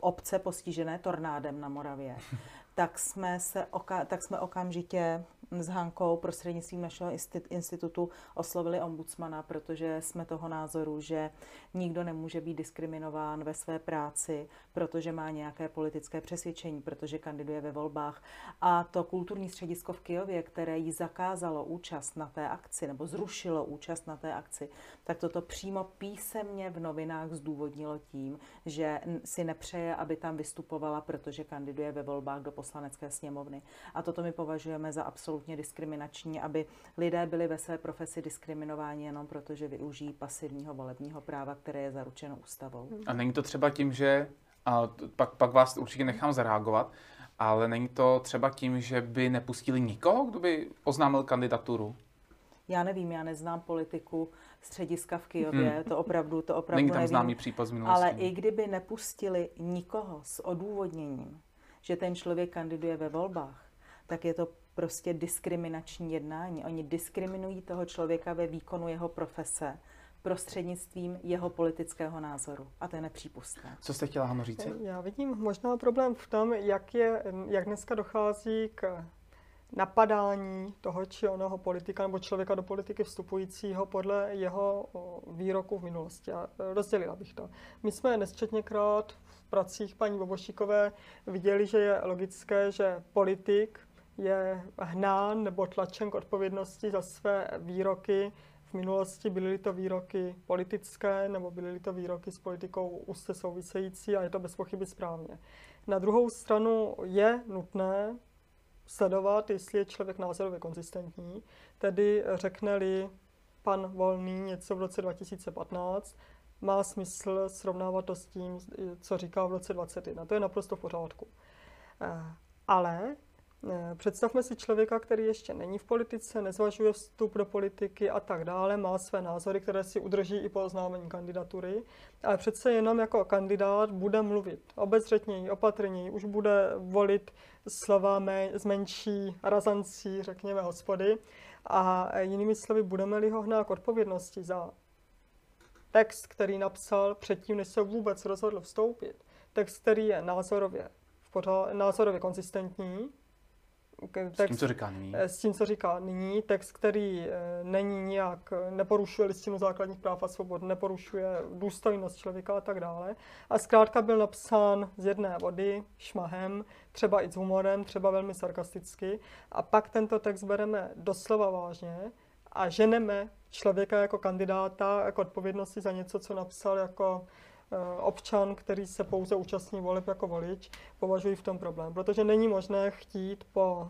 obce postižené tornádem na Moravě. tak jsme, se oka- tak jsme okamžitě s Hankou prostřednictvím našeho institutu oslovili ombudsmana, protože jsme toho názoru, že nikdo nemůže být diskriminován ve své práci, protože má nějaké politické přesvědčení, protože kandiduje ve volbách. A to kulturní středisko v Kijově, které jí zakázalo účast na té akci, nebo zrušilo účast na té akci, tak toto přímo písemně v novinách zdůvodnilo tím, že si nepřeje, aby tam vystupovala, protože kandiduje ve volbách do poslanecké sněmovny. A toto my považujeme za absolutně diskriminační, aby lidé byli ve své profesi diskriminováni jenom proto, že využijí pasivního volebního práva, které je zaručeno ústavou. A není to třeba tím, že, a pak, pak vás určitě nechám zareagovat, ale není to třeba tím, že by nepustili nikoho, kdo by oznámil kandidaturu? Já nevím, já neznám politiku střediska v Kijově, hmm. to opravdu, to opravdu Není tam nevím. známý případ z minulosti. Ale i kdyby nepustili nikoho s odůvodněním, že ten člověk kandiduje ve volbách, tak je to prostě diskriminační jednání. Oni diskriminují toho člověka ve výkonu jeho profese prostřednictvím jeho politického názoru. A to je nepřípustné. Co jste chtěla, Hano, říct? Já vidím možná problém v tom, jak, je, jak dneska dochází k napadání toho či onoho politika nebo člověka do politiky vstupujícího podle jeho výroku v minulosti. A rozdělila bych to. My jsme nesčetněkrát v pracích paní Bobošíkové viděli, že je logické, že politik je hnán nebo tlačen k odpovědnosti za své výroky. V minulosti byly to výroky politické nebo byly to výroky s politikou úzce související a je to bez pochyby správně. Na druhou stranu je nutné sledovat, jestli je člověk názorově konzistentní, tedy řekne-li pan Volný něco v roce 2015, má smysl srovnávat to s tím, co říká v roce 2021. To je naprosto v pořádku. Eh, ale Představme si člověka, který ještě není v politice, nezvažuje vstup do politiky a tak dále, má své názory, které si udrží i po oznámení kandidatury, ale přece jenom jako kandidát bude mluvit obezřetněji, opatrněji, už bude volit slova z menší razancí, řekněme, hospody. A jinými slovy, budeme-li ho hnát k odpovědnosti za text, který napsal předtím, než se vůbec rozhodl vstoupit, text, který je názorově, pořád, názorově konzistentní, text, s tím, co říká nyní. S tím, co říká nyní, text, který eh, není nijak, neporušuje listinu základních práv a svobod, neporušuje důstojnost člověka a tak dále. A zkrátka byl napsán z jedné vody, šmahem, třeba i s humorem, třeba velmi sarkasticky. A pak tento text bereme doslova vážně a ženeme člověka jako kandidáta, jako odpovědnosti za něco, co napsal jako eh, občan, který se pouze účastní voleb jako volič, považuji v tom problém. Protože není možné chtít po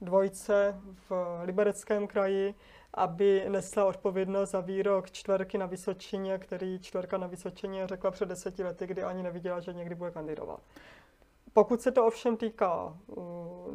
dvojce v libereckém kraji, aby nesla odpovědnost za výrok čtverky na Vysočině, který čtverka na Vysočině řekla před deseti lety, kdy ani neviděla, že někdy bude kandidovat. Pokud se to ovšem týká uh,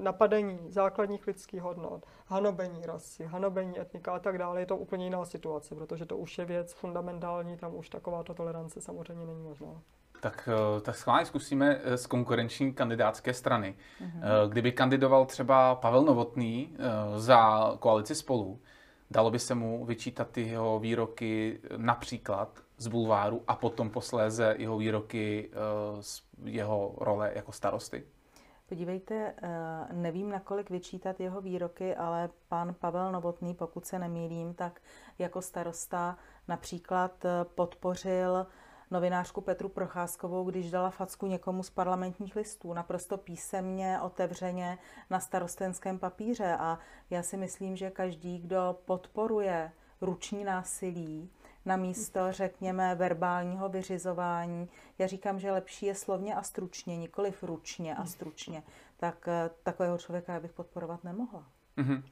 napadení základních lidských hodnot, hanobení rasy, hanobení etnika a tak dále, je to úplně jiná situace, protože to už je věc fundamentální, tam už takováto tolerance samozřejmě není možná. Tak, eh, tak schválně zkusíme eh, z konkurenční kandidátské strany. Mm-hmm. Kdyby kandidoval třeba Pavel Novotný za koalici spolu, dalo by se mu vyčítat ty jeho výroky například z bulváru a potom posléze jeho výroky eh, z jeho role jako starosty? Podívejte, eh, nevím, nakolik vyčítat jeho výroky, ale pan Pavel Novotný, pokud se nemýlím, tak jako starosta například eh, podpořil novinářku Petru Procházkovou, když dala facku někomu z parlamentních listů, naprosto písemně, otevřeně na starostenském papíře. A já si myslím, že každý, kdo podporuje ruční násilí, na místo, řekněme, verbálního vyřizování. Já říkám, že lepší je slovně a stručně, nikoliv ručně a stručně. Tak eh, takového člověka já bych podporovat nemohla. Mm-hmm.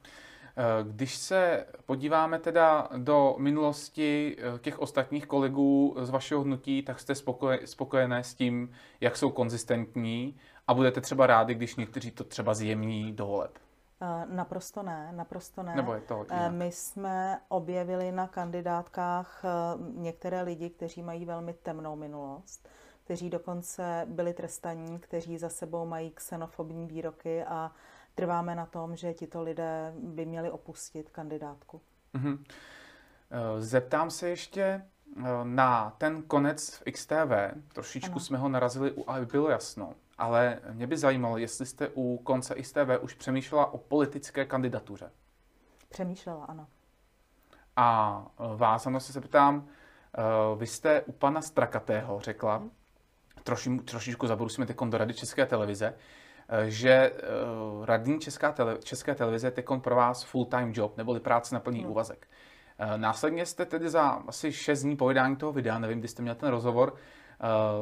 Když se podíváme teda do minulosti eh, těch ostatních kolegů z vašeho hnutí, tak jste spokojené s tím, jak jsou konzistentní a budete třeba rádi, když někteří to třeba zjemní do voleb? Eh, naprosto ne, naprosto ne. Nebo je to jinak? My jsme objevili na kandidátkách některé lidi, kteří mají velmi temnou minulost, kteří dokonce byli trestaní, kteří za sebou mají xenofobní výroky a trváme na tom, že tito lidé by měli opustit kandidátku. Mm-hmm. Zeptám se ještě eh, na ten konec v XTV. Trošičku ano. jsme ho narazili, aby bylo jasno. Ale mě by zajímalo, jestli jste u konce XTV už přemýšlela o politické kandidatuře. Přemýšlela, ano. A eh, vás, ano, se zeptám, vy jste u pana Strakatého řekla, hmm. troši, trošičku zabrusíme teď do Rady České televize, Eh, že radní Česká tele, České televize je teď pro vás full-time job, neboli práce na plný no. úvazek. Následně jste tedy za asi 6 dní po vydání toho videa, nevím, kdy jste měl ten rozhovor,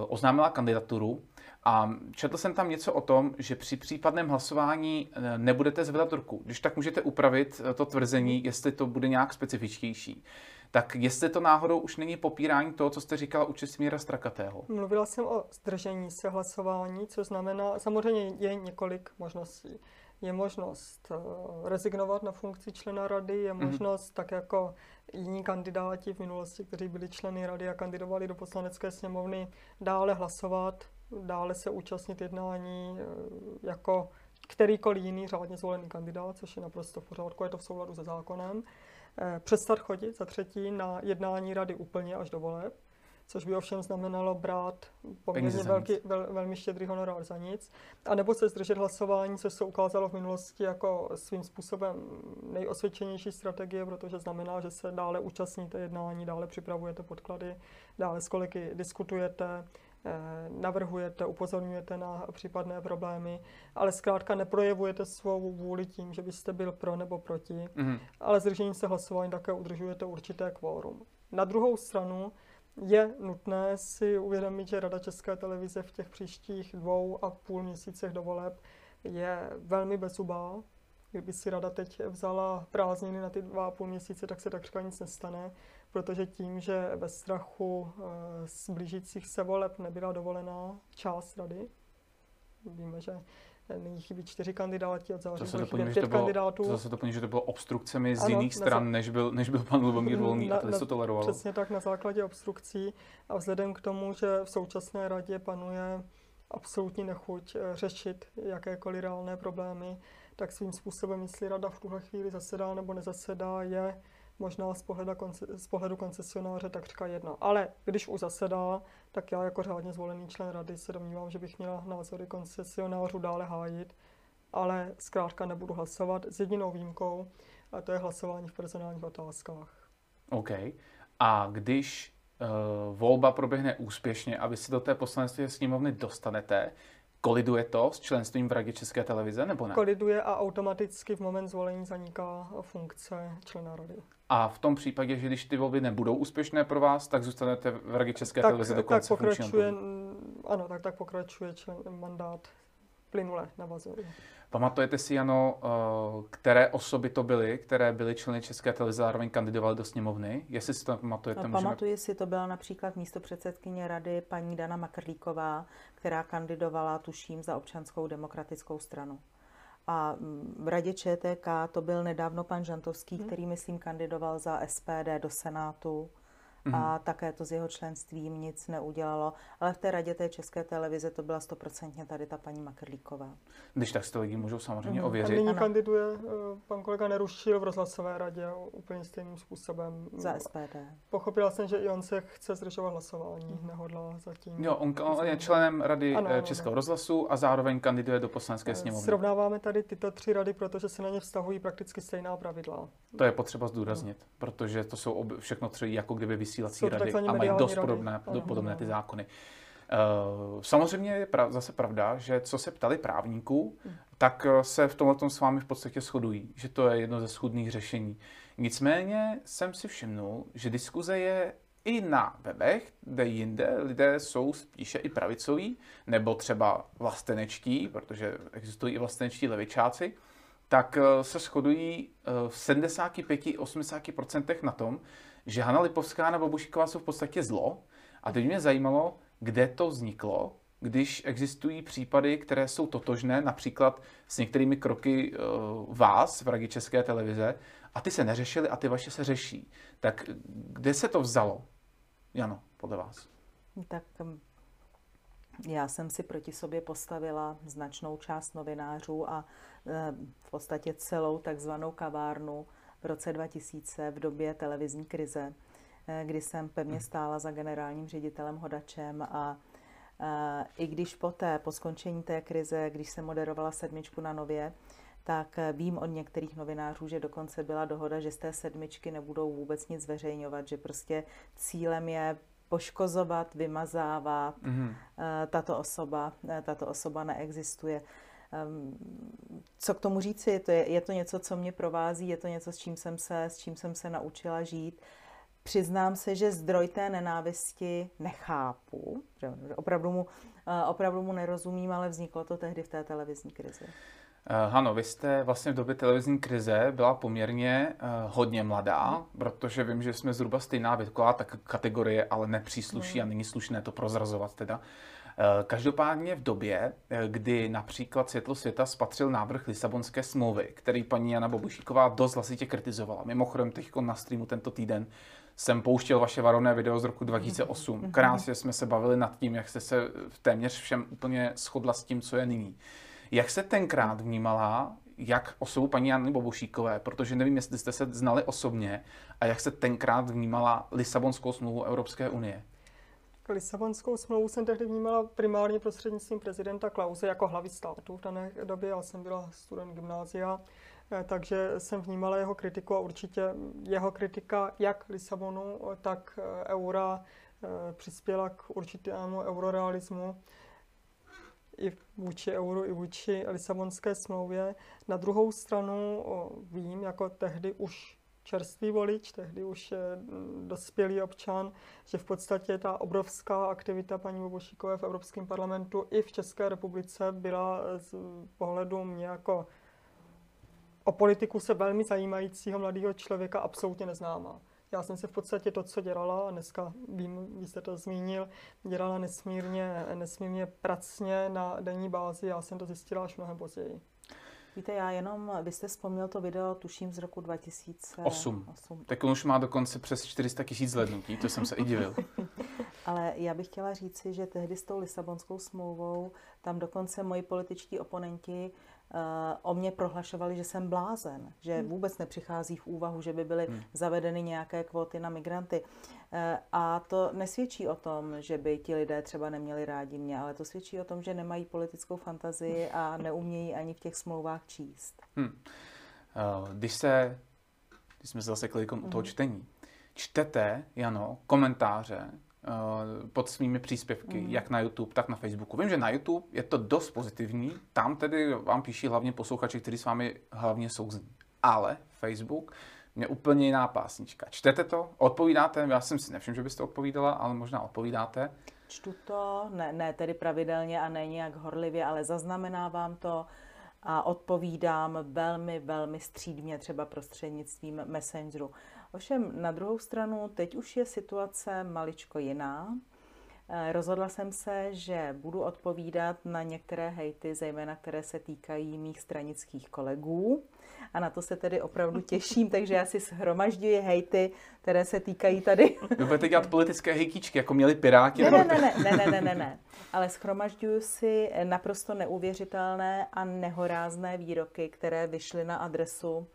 oznámila kandidaturu a četl jsem tam něco o tom, že při případném hlasování nebudete zvedat ruku. Když tak můžete upravit to tvrzení, jestli to bude nějak specifičtější. Tak jestli to náhodou už není popírání toho, co jste říkala u Česmíra Strakatého? Mluvila jsem o zdržení se hlasování, co znamená, samozřejmě je několik možností. Je možnost uh, rezignovat na funkci člena rady, je mm-hmm. možnost, tak jako jiní kandidáti v minulosti, kteří byli členy rady a kandidovali do poslanecké sněmovny, dále hlasovat, dále se účastnit jednání uh, jako kterýkoliv jiný řádně zvolený kandidát, což je naprosto v pořádku, je to v souladu se zákonem. Eh, přestat chodit za třetí na jednání rady úplně až do voleb, což by ovšem znamenalo brát poměrně velký, vel, velmi štědrý honorár za nic, a nebo se zdržet hlasování, což se ukázalo v minulosti jako svým způsobem nejosvědčenější strategie, protože znamená, že se dále účastníte jednání, dále připravujete podklady, dále s kolegy diskutujete, navrhujete, upozorňujete na případné problémy, ale zkrátka neprojevujete svou vůli tím, že byste byl pro nebo proti, mm-hmm. ale zdržením se hlasování také udržujete určité kvórum. Na druhou stranu je nutné si uvědomit, že Rada České televize v těch příštích dvou a půl měsících do voleb je velmi bezubá. Kdyby si Rada teď vzala prázdniny na ty dva a půl měsíce, tak se takřka nic nestane, protože tím, že ve strachu z blížících se voleb nebyla dovolená část Rady, víme, že nyní chybí čtyři kandidáti od září, bude pět kandidátů. To zase doplní, že to bylo obstrukcemi z ano, jiných stran, za... než, byl, než byl pan Lubomír Volný na, a to to tolerovalo. Přesně tak, na základě obstrukcí a vzhledem k tomu, že v současné radě panuje absolutní nechuť eh, řešit jakékoliv reálné problémy, tak svým způsobem, jestli rada v tuhle chvíli zasedá nebo nezasedá, je možná z pohledu, z pohledu koncesionáře takřka jedna. Ale když už zasedá, tak já jako řádně zvolený člen rady se domnívám, že bych měla názory koncesionářů dále hájit, ale zkrátka nebudu hlasovat s jedinou výjimkou, a to je hlasování v personálních otázkách. OK. A když uh, volba proběhne úspěšně a vy si do té poslanecké sněmovny dostanete, Koliduje to s členstvím v Radě České televize nebo ne? Koliduje a automaticky v moment zvolení zaniká funkce člena rady. A v tom případě, že když ty volby nebudou úspěšné pro vás, tak zůstanete v Radě České tak, televize do konce tak pokračuje, Ano, tak, tak pokračuje člen, mandát plynule navazuje. Pamatujete si, Jano, eh, které osoby to byly, které byly členy České televize, zároveň kandidovaly do sněmovny? Jestli si to pamatujete? No, můžeme... Pamatuji si, to byla například místo předsedkyně rady paní Dana Makrlíková, která kandidovala, tuším, za občanskou demokratickou stranu. A v radě ČTK to byl nedávno pan Žantovský, hmm. který, myslím, kandidoval za SPD do Senátu mm-hmm. a také to s jeho členstvím nic neudělalo. Ale v té radě té české televize to byla stoprocentně tady ta paní Makrlíková. Když tak to lidi můžou samozřejmě mm-hmm. ověřit. A nyní ano. kandiduje uh, pan kolega Nerušil v rozhlasové radě úplně stejným způsobem. Za SPD. Pochopila jsem, že i on se chce zdržovat hlasování, mm-hmm. nehodlá zatím. Jo, on, on je členem rady ano, ano, Českého ano. rozhlasu a zároveň kandiduje do poslanecké eh, sněmovny. Srovnáváme tady tyto tři rady, protože se na ně vztahují prakticky stejná pravidla. To je potřeba zdůraznit, ano. protože to jsou ob, všechno tři jako kdyby vysílací rady a mají dost rady. podobné, ano, podobné ty zákony. Uh, samozřejmě je prav, zase pravda, že co se ptali právníků, hmm. tak eh, se v tomhle s vámi v podstatě shodují, že to je jedno ze schudných řešení. Nicméně jsem si všimnul, že diskuze je i na webech, kde jinde lidé jsou spíše i pravicoví, nebo třeba vlastenečtí, protože existují i vlastenečtí levičáci, tak eh, se shodují v 75-80% na tom, že Hana Lipovská nebo Bobušíková jsou v podstatě zlo. A teď mě zajímalo, kde to vzniklo, když existují případy, které jsou totožné, například s některými kroky uh, vás v Radě České televize, a ty se neřešily a ty vaše se řeší. Tak kde se to vzalo, Jano, podle vás? Tak um, já jsem si proti sobě postavila značnou část novinářů a uh, v podstatě celou takzvanou kavárnu v roce 2000 v době televizní krize, eh, kdy jsem pevně stála za generálním ředitelem Hodačem a eh, i když poté, po skončení té krize, když jsem moderovala sedmičku na Nově, tak eh, vím od některých novinářů, že dokonce byla dohoda, že z té sedmičky nebudou vůbec nic zveřejňovat, že prostě cílem je poškozovat, vymazávat, mm-hmm. tato osoba, tato osoba neexistuje. Ehm, co k tomu říci? To je, je to něco, co mě provází, je to něco, s čím jsem se, s čím jsem se naučila žít. Přiznám se, že zdroj té nenávisti nechápu, že opravdu mu, eh, opravdu mu nerozumím, ale vzniklo to tehdy v té televizní krizi. Uh, Hano, vy jste vlastně v době televizní krize byla poměrně uh, hodně mladá, mm. protože vím, že jsme zhruba stejná věková tak kategorie, ale nepřísluší mm. a není slušné to prozrazovat teda. Eh, každopádně v době, eh, kdy například Světlo světa spatřil návrh Lisabonské smlouvy, který paní Jana Bobušíková dost hlasitě kritizovala. Mimochodem, teď na streamu tento týden jsem pouštěl vaše varovné video z roku 2008. Mhm. Krásně jsme se bavili nad tím, jak jste se v téměř všem úplně shodla s tím, co je nyní. Jak se tenkrát vnímala jak osobu paní Jany Bobušíkové, protože nevím, jestli jste se znali osobně, a jak se tenkrát vnímala Lisabonskou smlouvu Evropské unie? Lisabonskou smlouvu jsem tehdy vnímala primárně prostřednictvím prezidenta Klause jako hlavy státu v dané době. Já jsem byla student gymnázia, eh, takže jsem vnímala jeho kritiku a určitě jeho kritika jak Lisabonu, tak eh, eura přispěla k určitému eurorealismu i vůči euru, i vůči Lisabonské smlouvě. Na druhou stranu vím, jako tehdy už čerstvý volič, tehdy už dospělý občan, že v podstatě ta obrovská aktivita paní Bobošíkové v Evropském parlamentu i v České republice byla z pohledu mě jako o politiku se velmi zajímajícího mladého člověka absolutně neznámá. Já jsem se v podstatě to, co dělala, a dneska vím, vy jste to zmínil, dělala nesmírně, nesmírně pracně na denní bázi, já jsem to zjistila až mnohem později. Víte, já jenom, vy jste vzpomněl to video, tuším z roku 2008. 8. Tak on už má dokonce přes 400 tisíc zhlednutí, to jsem se i divil. Ale já bych chtěla říci, že tehdy s tou Lisabonskou smlouvou, tam dokonce moji političtí oponenti o mě prohlašovali, že jsem blázen, že hmm. vůbec nepřichází v úvahu, že by byly hmm. zavedeny nějaké kvóty na migranty. E, a to nesvědčí o tom, že by ti lidé třeba neměli rádi mě, ale to svědčí o tom, že nemají politickou fantazii a neumějí ani v těch smlouvách číst. Hmm. Když se, když jsme se zasekli u toho hmm. čtení, čtete, Jano, komentáře Eh, pod svými příspěvky, mm. jak na YouTube, tak na Facebooku. Vím, že na YouTube je to dost pozitivní, tam tedy vám píší hlavně posluchači, kteří s vámi hlavně souzní. Ale Facebook mě úplně jiná pásnička. Čtete to? Odpovídáte? Já jsem si nevšiml, že byste odpovídala, ale možná odpovídáte. Čtu to, ne, ne tedy pravidelně a ne nějak horlivě, ale zaznamenávám to a odpovídám velmi, velmi střídmě, třeba prostřednictvím Messengeru. Ovšem na druhou stranu, teď už je situace maličko jiná. Eh, rozhodla jsem se, že budu odpovídat na některé hejty, zejména které se týkají mých stranických kolegů. A na to se tedy opravdu těším, takže já si shromažďuji hejty, které se týkají tady. Vy budete dělat politické hejtíčky, jako měli Piráti? Ne, ne, ne, ne, ne, ne, ne, ne. Ale schromažďuji si naprosto neuvěřitelné a nehorázné výroky, které vyšly na adresu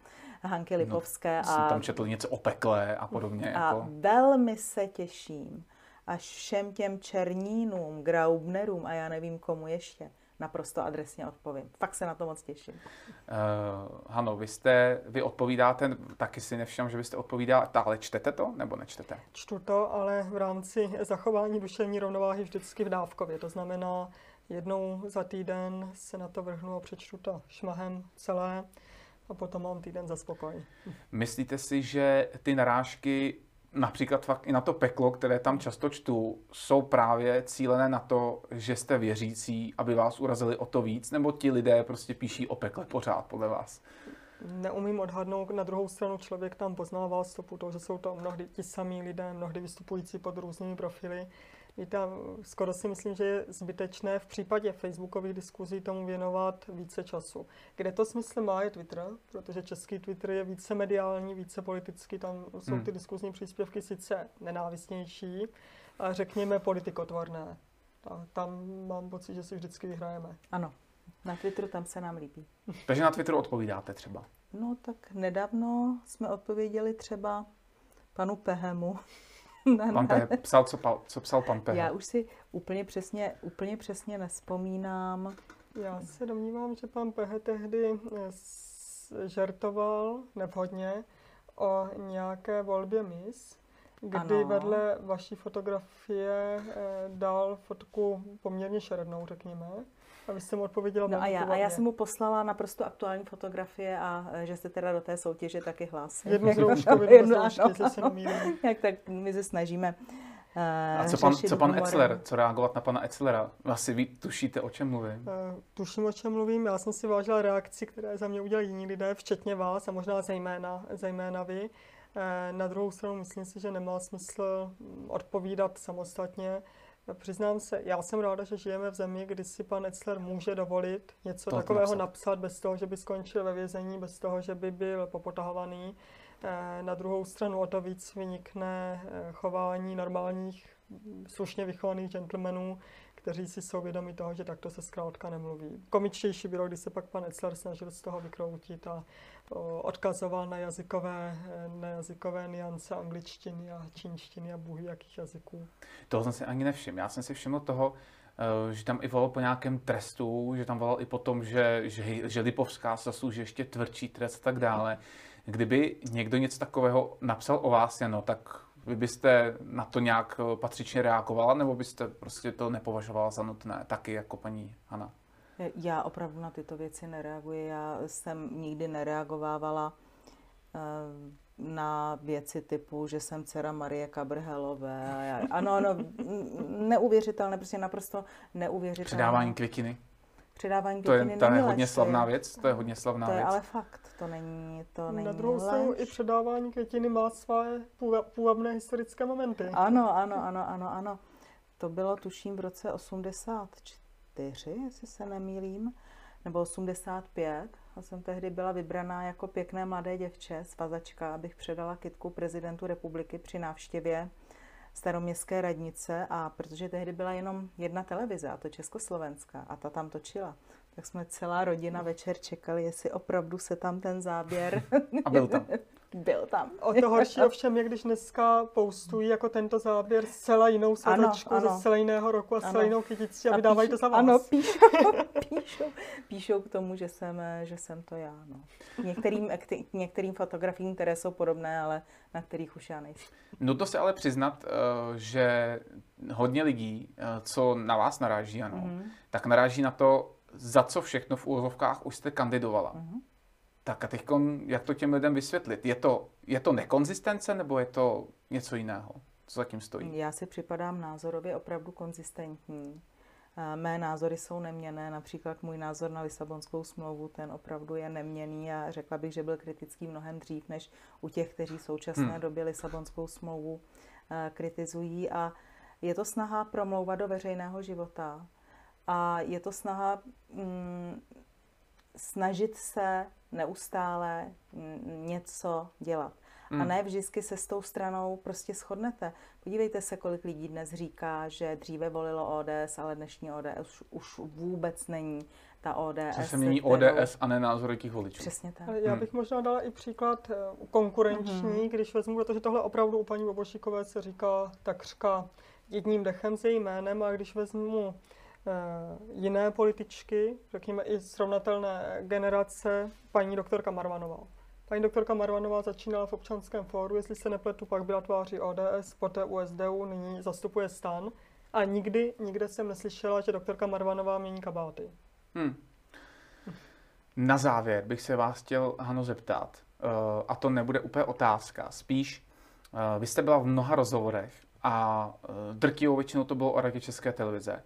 Hanky no, Lipovské. No, a, tam četl něco o pekle a podobně. A jako... velmi se těším, až všem těm černínům, graubnerům a já nevím komu ještě, naprosto adresně odpovím. Fakt se na to moc těším. Uh, Hano, vy jste, vy odpovídáte, taky si nevšimám, že byste odpovídala, ale čtete to nebo nečtete? Čtu to, ale v rámci zachování duševní rovnováhy vždycky v dávkově. To znamená, jednou za týden se na to vrhnu a přečtu to šmahem celé a potom mám týden za spokoj. Myslíte si, že ty narážky například fakt i na to peklo, které tam často čtu, jsou právě cílené na to, že jste věřící, aby vás urazili o to víc, nebo ti lidé prostě píší o pekle pořád podle vás? Neumím odhadnout, na druhou stranu člověk tam poznává stopu toho, že jsou to mnohdy ti samí lidé, mnohdy vystupující pod různými profily. Víte, skoro si myslím, že je zbytečné v případě facebookových diskuzí tomu věnovat více času. Kde to smysl má je Twitter, protože český Twitter je více mediální, více politický, tam jsou hmm. ty diskuzní příspěvky sice nenávistnější, ale řekněme politikotvorné. Tam mám pocit, že si vždycky vyhrajeme. Ano, na Twitteru tam se nám líbí. Takže na Twitteru odpovídáte třeba? No tak nedávno jsme odpověděli třeba panu Pehemu, pan Pehe psal, co, pal, co psal pan Pehe? Já už si úplně přesně, úplně přesně nespomínám. Já se domnívám, že pan Pehe tehdy eh, žertoval nevhodně o nějaké volbě mis, kdy ano. vedle vaší fotografie eh, dal fotku poměrně šerednou, řekněme. A vy jste mu odpověděla no a já, a já jsem mu poslala naprosto aktuální fotografie a e, že jste teda do té soutěže taky hlásil. Jednu zroušku, jednu zroušku, se Jak tak my se snažíme Uh, a co pan, co pan Etzler, co reagovat na pana Etzlera? Asi vy tušíte, o čem mluvím? Uh, tuším, o čem mluvím. Já jsem si vážila reakci, které za mě udělali jiní lidé, včetně vás a možná zejména, zejména vy. Uh, na druhou stranu myslím si, že nemá smysl odpovídat samostatně. Přiznám se, já jsem ráda, že žijeme v zemi, kdy si pan Etzler může dovolit něco to takového napsat. napsat bez toho, že by skončil ve vězení, bez toho, že by byl popotahovaný. Eh, na druhou stranu o to víc vynikne eh, chování normálních, slušně vychovaných gentlemanů, kteří si jsou vědomi toho, že takto se zkrátka nemluví. Komičtější bylo, když se pak pan Etzler snažil z toho vykroutit a odkazoval na jazykové, na jazykové niance angličtiny a čínštiny a bůhy jakých jazyků. Toho jsem si ani nevšiml. Já jsem si všiml toho, eh, že tam i volal po nějakém trestu, že tam volal i po tom, že, že, že Lipovská zaslouží ještě tvrdší trest a tak dále. Kdyby někdo něco takového napsal o vás, no, tak Vy byste na to nějak eh, patřičně reagovala, nebo byste prostě to nepovažovala za nutné, taky jako paní Hana? Já opravdu na tyto věci nereaguji. Já jsem nikdy nereagovávala eh, na věci typu, že jsem dcera Marie Kabrhelové. Ano, ano, neuvěřitelné, prostě naprosto neuvěřitelné. Předávání květiny. Předávání To je, květiny to je hodně slavná věc, to je hodně slavná To je věc. ale fakt, to není, to není Na druhou stranu i předávání květiny má své půva- půvabné historické momenty. Ano, ano, ano, ano, ano. To bylo tuším v roce 84, jestli se nemýlím, nebo 85. Já jsem tehdy byla vybraná jako pěkné mladé děvče, svazačka, abych předala kitku prezidentu republiky při návštěvě staroměstské radnice a protože tehdy byla jenom jedna televize, a to Československá, a ta tam točila, tak jsme celá rodina večer čekali, jestli opravdu se tam ten záběr A byl tam. byl tam. O to horší ovšem je, když dneska postují jako tento záběr zcela jinou svazačku Ano, ze zcela jiného roku a zcela Ano. jinou kytici a vydávají to za vás. Ano, píšou, píšou, píšou k tomu, že jsem, že jsem to já. No. K Některým, některým fotografiím, které jsou podobné, ale na kterých už já nejsem. Nutno se ale přiznat, eh, že hodně lidí, eh, co na vás naráží, ano, Mhm. tak naráží na to, za co všechno v úvozovkách už jste kandidovala. Mhm. Tak a teď, jak to těm lidem vysvětlit? Je to, je to nekonzistence nebo je to něco jiného? Co zatím stojí? Já si připadám názorově opravdu konzistentní. Eh, Mé názory jsou neměné, například můj názor na Lisabonskou smlouvu, ten opravdu je neměný a řekla bych, že byl kritický mnohem dřív, než u těch, kteří v současné Hmm. době Lisabonskou smlouvu eh, kritizují. A je to snaha promlouvat do veřejného života a je to snaha mm, snažit se neustále mm, něco dělat. A Hmm. ne vždycky se s tou stranou prostě shodnete. Podívejte se, kolik lidí dnes říká, že dříve volilo ODS, ale dnešní ODS už, už vůbec není ta ODS. Že se mění kterou- ODS a ne názory těch voličů. Přesně tak. Ale Já Hmm. bych možná dala i příklad eh, konkurenční, Mhm. když vezmu, protože tohle opravdu u paní Bobošíkové se říká takřka jedním dechem s jejím jménem, a když vezmu jiné političky, řekněme i srovnatelné generace, paní doktorka Marvanová. Paní doktorka Marvanová začínala v občanském fóru, jestli se nepletu, pak byla tváří ODS, poté USDU, nyní zastupuje stan. A nikdy, nikde jsem neslyšela, že doktorka Marvanová mění kabáty. Hmm. Na závěr bych se vás chtěl, Hano, zeptat, eh, a to nebude úplně otázka, spíš, eh, vy jste byla v mnoha rozhovorech a eh, drtivou většinou to bylo o radě České televize.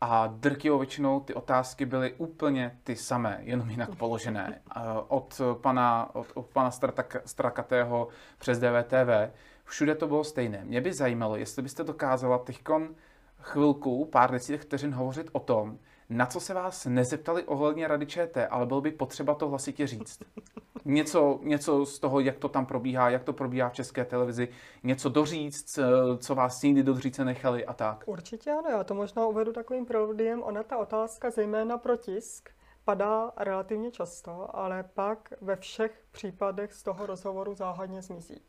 A drtivou většinou ty otázky byly úplně ty samé, jenom jinak položené. Od pana, od, od pana Strakatého přes DVTV, všude to bylo stejné. Mě by zajímalo, jestli byste dokázala teďkon chvilku, pár desítek vteřin hovořit o tom, na co se vás nezeptali ohledně Rady ČT, ale bylo by potřeba to hlasitě říct. Něco, něco z toho, jak to tam probíhá, jak to probíhá v české televizi, něco doříct, co- co vás nikdy dodříct se nechali a tak. Určitě ano, já to možná uvedu takovým preludiem. Ona ta otázka zejména pro tisk padá relativně často, ale pak ve všech případech z toho rozhovoru záhadně zmizí.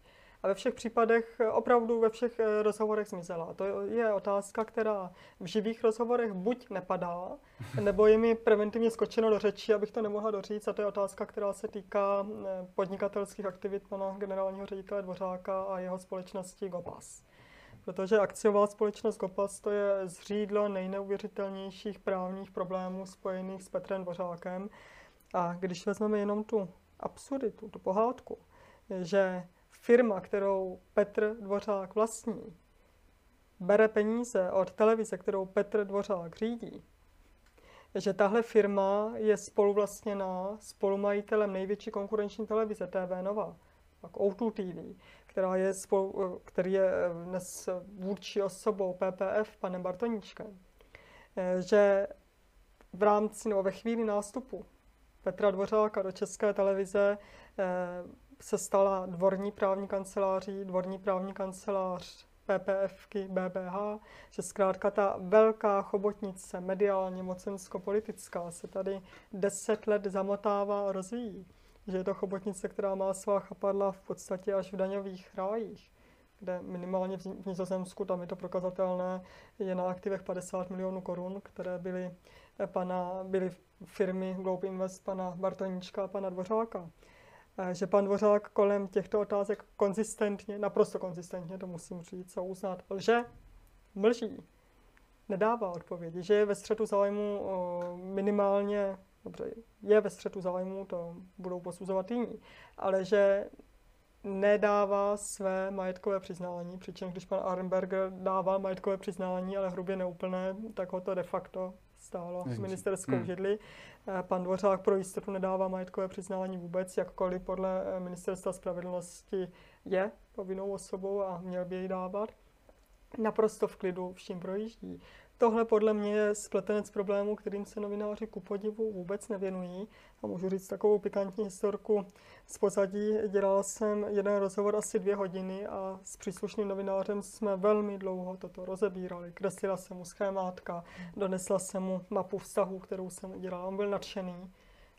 A ve všech případech, opravdu ve všech eh, rozhovorech zmizela. To je otázka, která v živých rozhovorech buď nepadá, nebo je mi preventivně skočeno do řeči, abych to nemohla doříct. A to je otázka, která se týká eh, podnikatelských aktivit pana generálního ředitele Dvořáka a jeho společnosti Gopas. Protože akciová společnost Gopas to je zřídlo nejneuvěřitelnějších právních problémů spojených s Petrem Dvořákem. A když vezmeme jenom tu absurditu, tu pohádku, že firma, kterou Petr Dvořák vlastní, bere peníze od televize, kterou Petr Dvořák řídí, že tahle firma je spoluvlastněná spolumajitelem největší konkurenční televize TV Nova, pak O2 TV, která je spolu, který je dnes vůdčí osobou PPF, panem Bartoníčkem, Eh, že v rámci nebo ve chvíli nástupu Petra Dvořáka do České televize eh, se stala dvorní právní kanceláří, dvorní právní kancelář PPFky, BBH, že zkrátka ta velká chobotnice mediálně mocensko-politická se tady deset let zamotává a rozvíjí. Že je to chobotnice, která má svá chapadla v podstatě až v daňových rájích, kde minimálně v Nizozemsku, tam je to prokazatelné, je na aktivech 50 milionů korun, které byly, eh, pana, byly firmy Globe Invest pana Bartoníčka a pana Dvořáka. Že pan Dvořák kolem těchto otázek konzistentně, naprosto konzistentně, to musím říct a uznat, lže, mlží, nedává odpovědi, že je ve střetu zájmu minimálně, dobře, je ve střetu zájmu, to budou posuzovat jiní, ale že nedává své majetkové přiznání, přičemž když pan Arnberger dával majetkové přiznání, ale hrubě neúplné, tak ho to de facto stálo Zničí. ministerskou hmm. židli. Pan Dvořák pro jistotu nedává majetkové přiznání vůbec, jakkoliv podle eh, ministerstva spravedlnosti je povinnou osobou a měl by jej dávat. Naprosto v klidu vším projíždí. Tohle podle mě je spletenec problémů, kterým se novináři ku podivu vůbec nevěnují. A můžu říct takovou pikantní historku z pozadí. Dělal jsem jeden rozhovor asi dvě hodiny a s příslušným novinářem jsme velmi dlouho toto rozebírali. Kreslila jsem mu schémátka, donesla jsem mu mapu vztahů, kterou jsem udělal. On byl nadšený.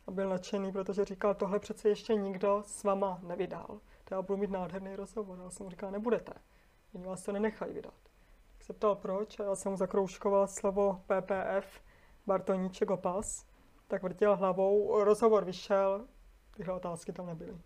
A byl nadšený, protože říkal, tohle přece ještě nikdo s váma nevydal. To já budu mít nádherný rozhovor. Já jsem mu říkal, nebudete. Oni vás to nenechají vydat se ptal proč a já jsem mu zakroužkoval slovo PPF, Bartoníček opas, tak vrtěl hlavou, rozhovor vyšel, tyhle otázky tam nebyly.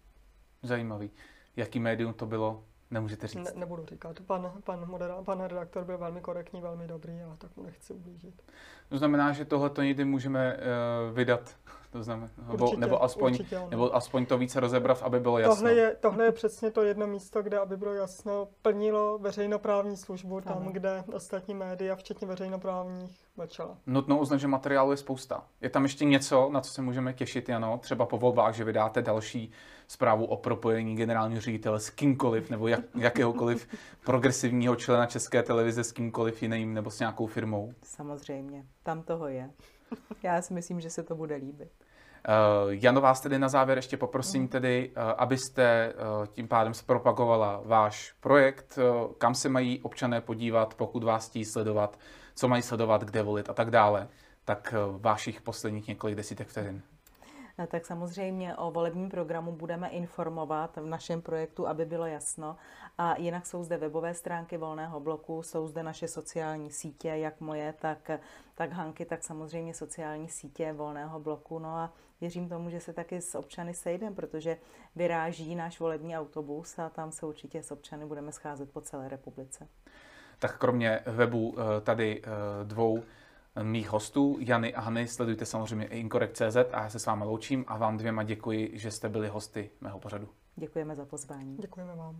Zajímavý. Jaký médium to bylo, nemůžete říct? Ne, nebudu říkat. Pan, pan, modera, pan redaktor byl velmi korektní, velmi dobrý, ale tak mu nechci ublížit. To znamená, že tohle to někdy můžeme uh, vydat to znamená, nebo, určitě, nebo, aspoň, určitě, nebo aspoň to více rozebrat, aby bylo jasno. Tohle je, tohle je přesně to jedno místo, kde, aby bylo jasno, plnilo veřejnoprávní službu tam, ano. kde ostatní média, včetně veřejnoprávních, mlčela. Nutno uznat, že materiálu je spousta. Je tam ještě něco, na co se můžeme těšit, Jano? Třeba po volbách, že vydáte další zprávu o propojení generálního ředitele s kýmkoliv, nebo jak, jakéhokoliv progresivního člena České televize s kýmkoliv jiným, nebo s nějakou firmou? Samozřejmě, tam toho je. Já si myslím, že se to bude líbit. Uh, Jano, vás tedy na závěr ještě poprosím mm. tedy, uh, abyste uh, tím pádem zpropagovala váš projekt, kam se mají občané podívat, pokud vás chtějí sledovat, co mají sledovat, kde volit a tak dále. Tak vašich posledních několik desítek vteřin. Tak samozřejmě o volebním programu budeme informovat v našem projektu, aby bylo jasno. A jinak jsou zde webové stránky Volného bloku, jsou zde naše sociální sítě, jak moje, tak, tak Hanky, tak samozřejmě sociální sítě Volného bloku. No a věřím tomu, že se taky s občany sejdeme, protože vyráží náš volební autobus a tam se určitě s občany budeme scházet po celé republice. Tak kromě webu eh, tady eh, dvou mých hostů, Jany a Hany, sledujte samozřejmě i Inkorekt.cz a já se s vámi loučím a vám dvěma děkuji, že jste byli hosty mého pořadu. Děkujeme za pozvání. Děkujeme vám.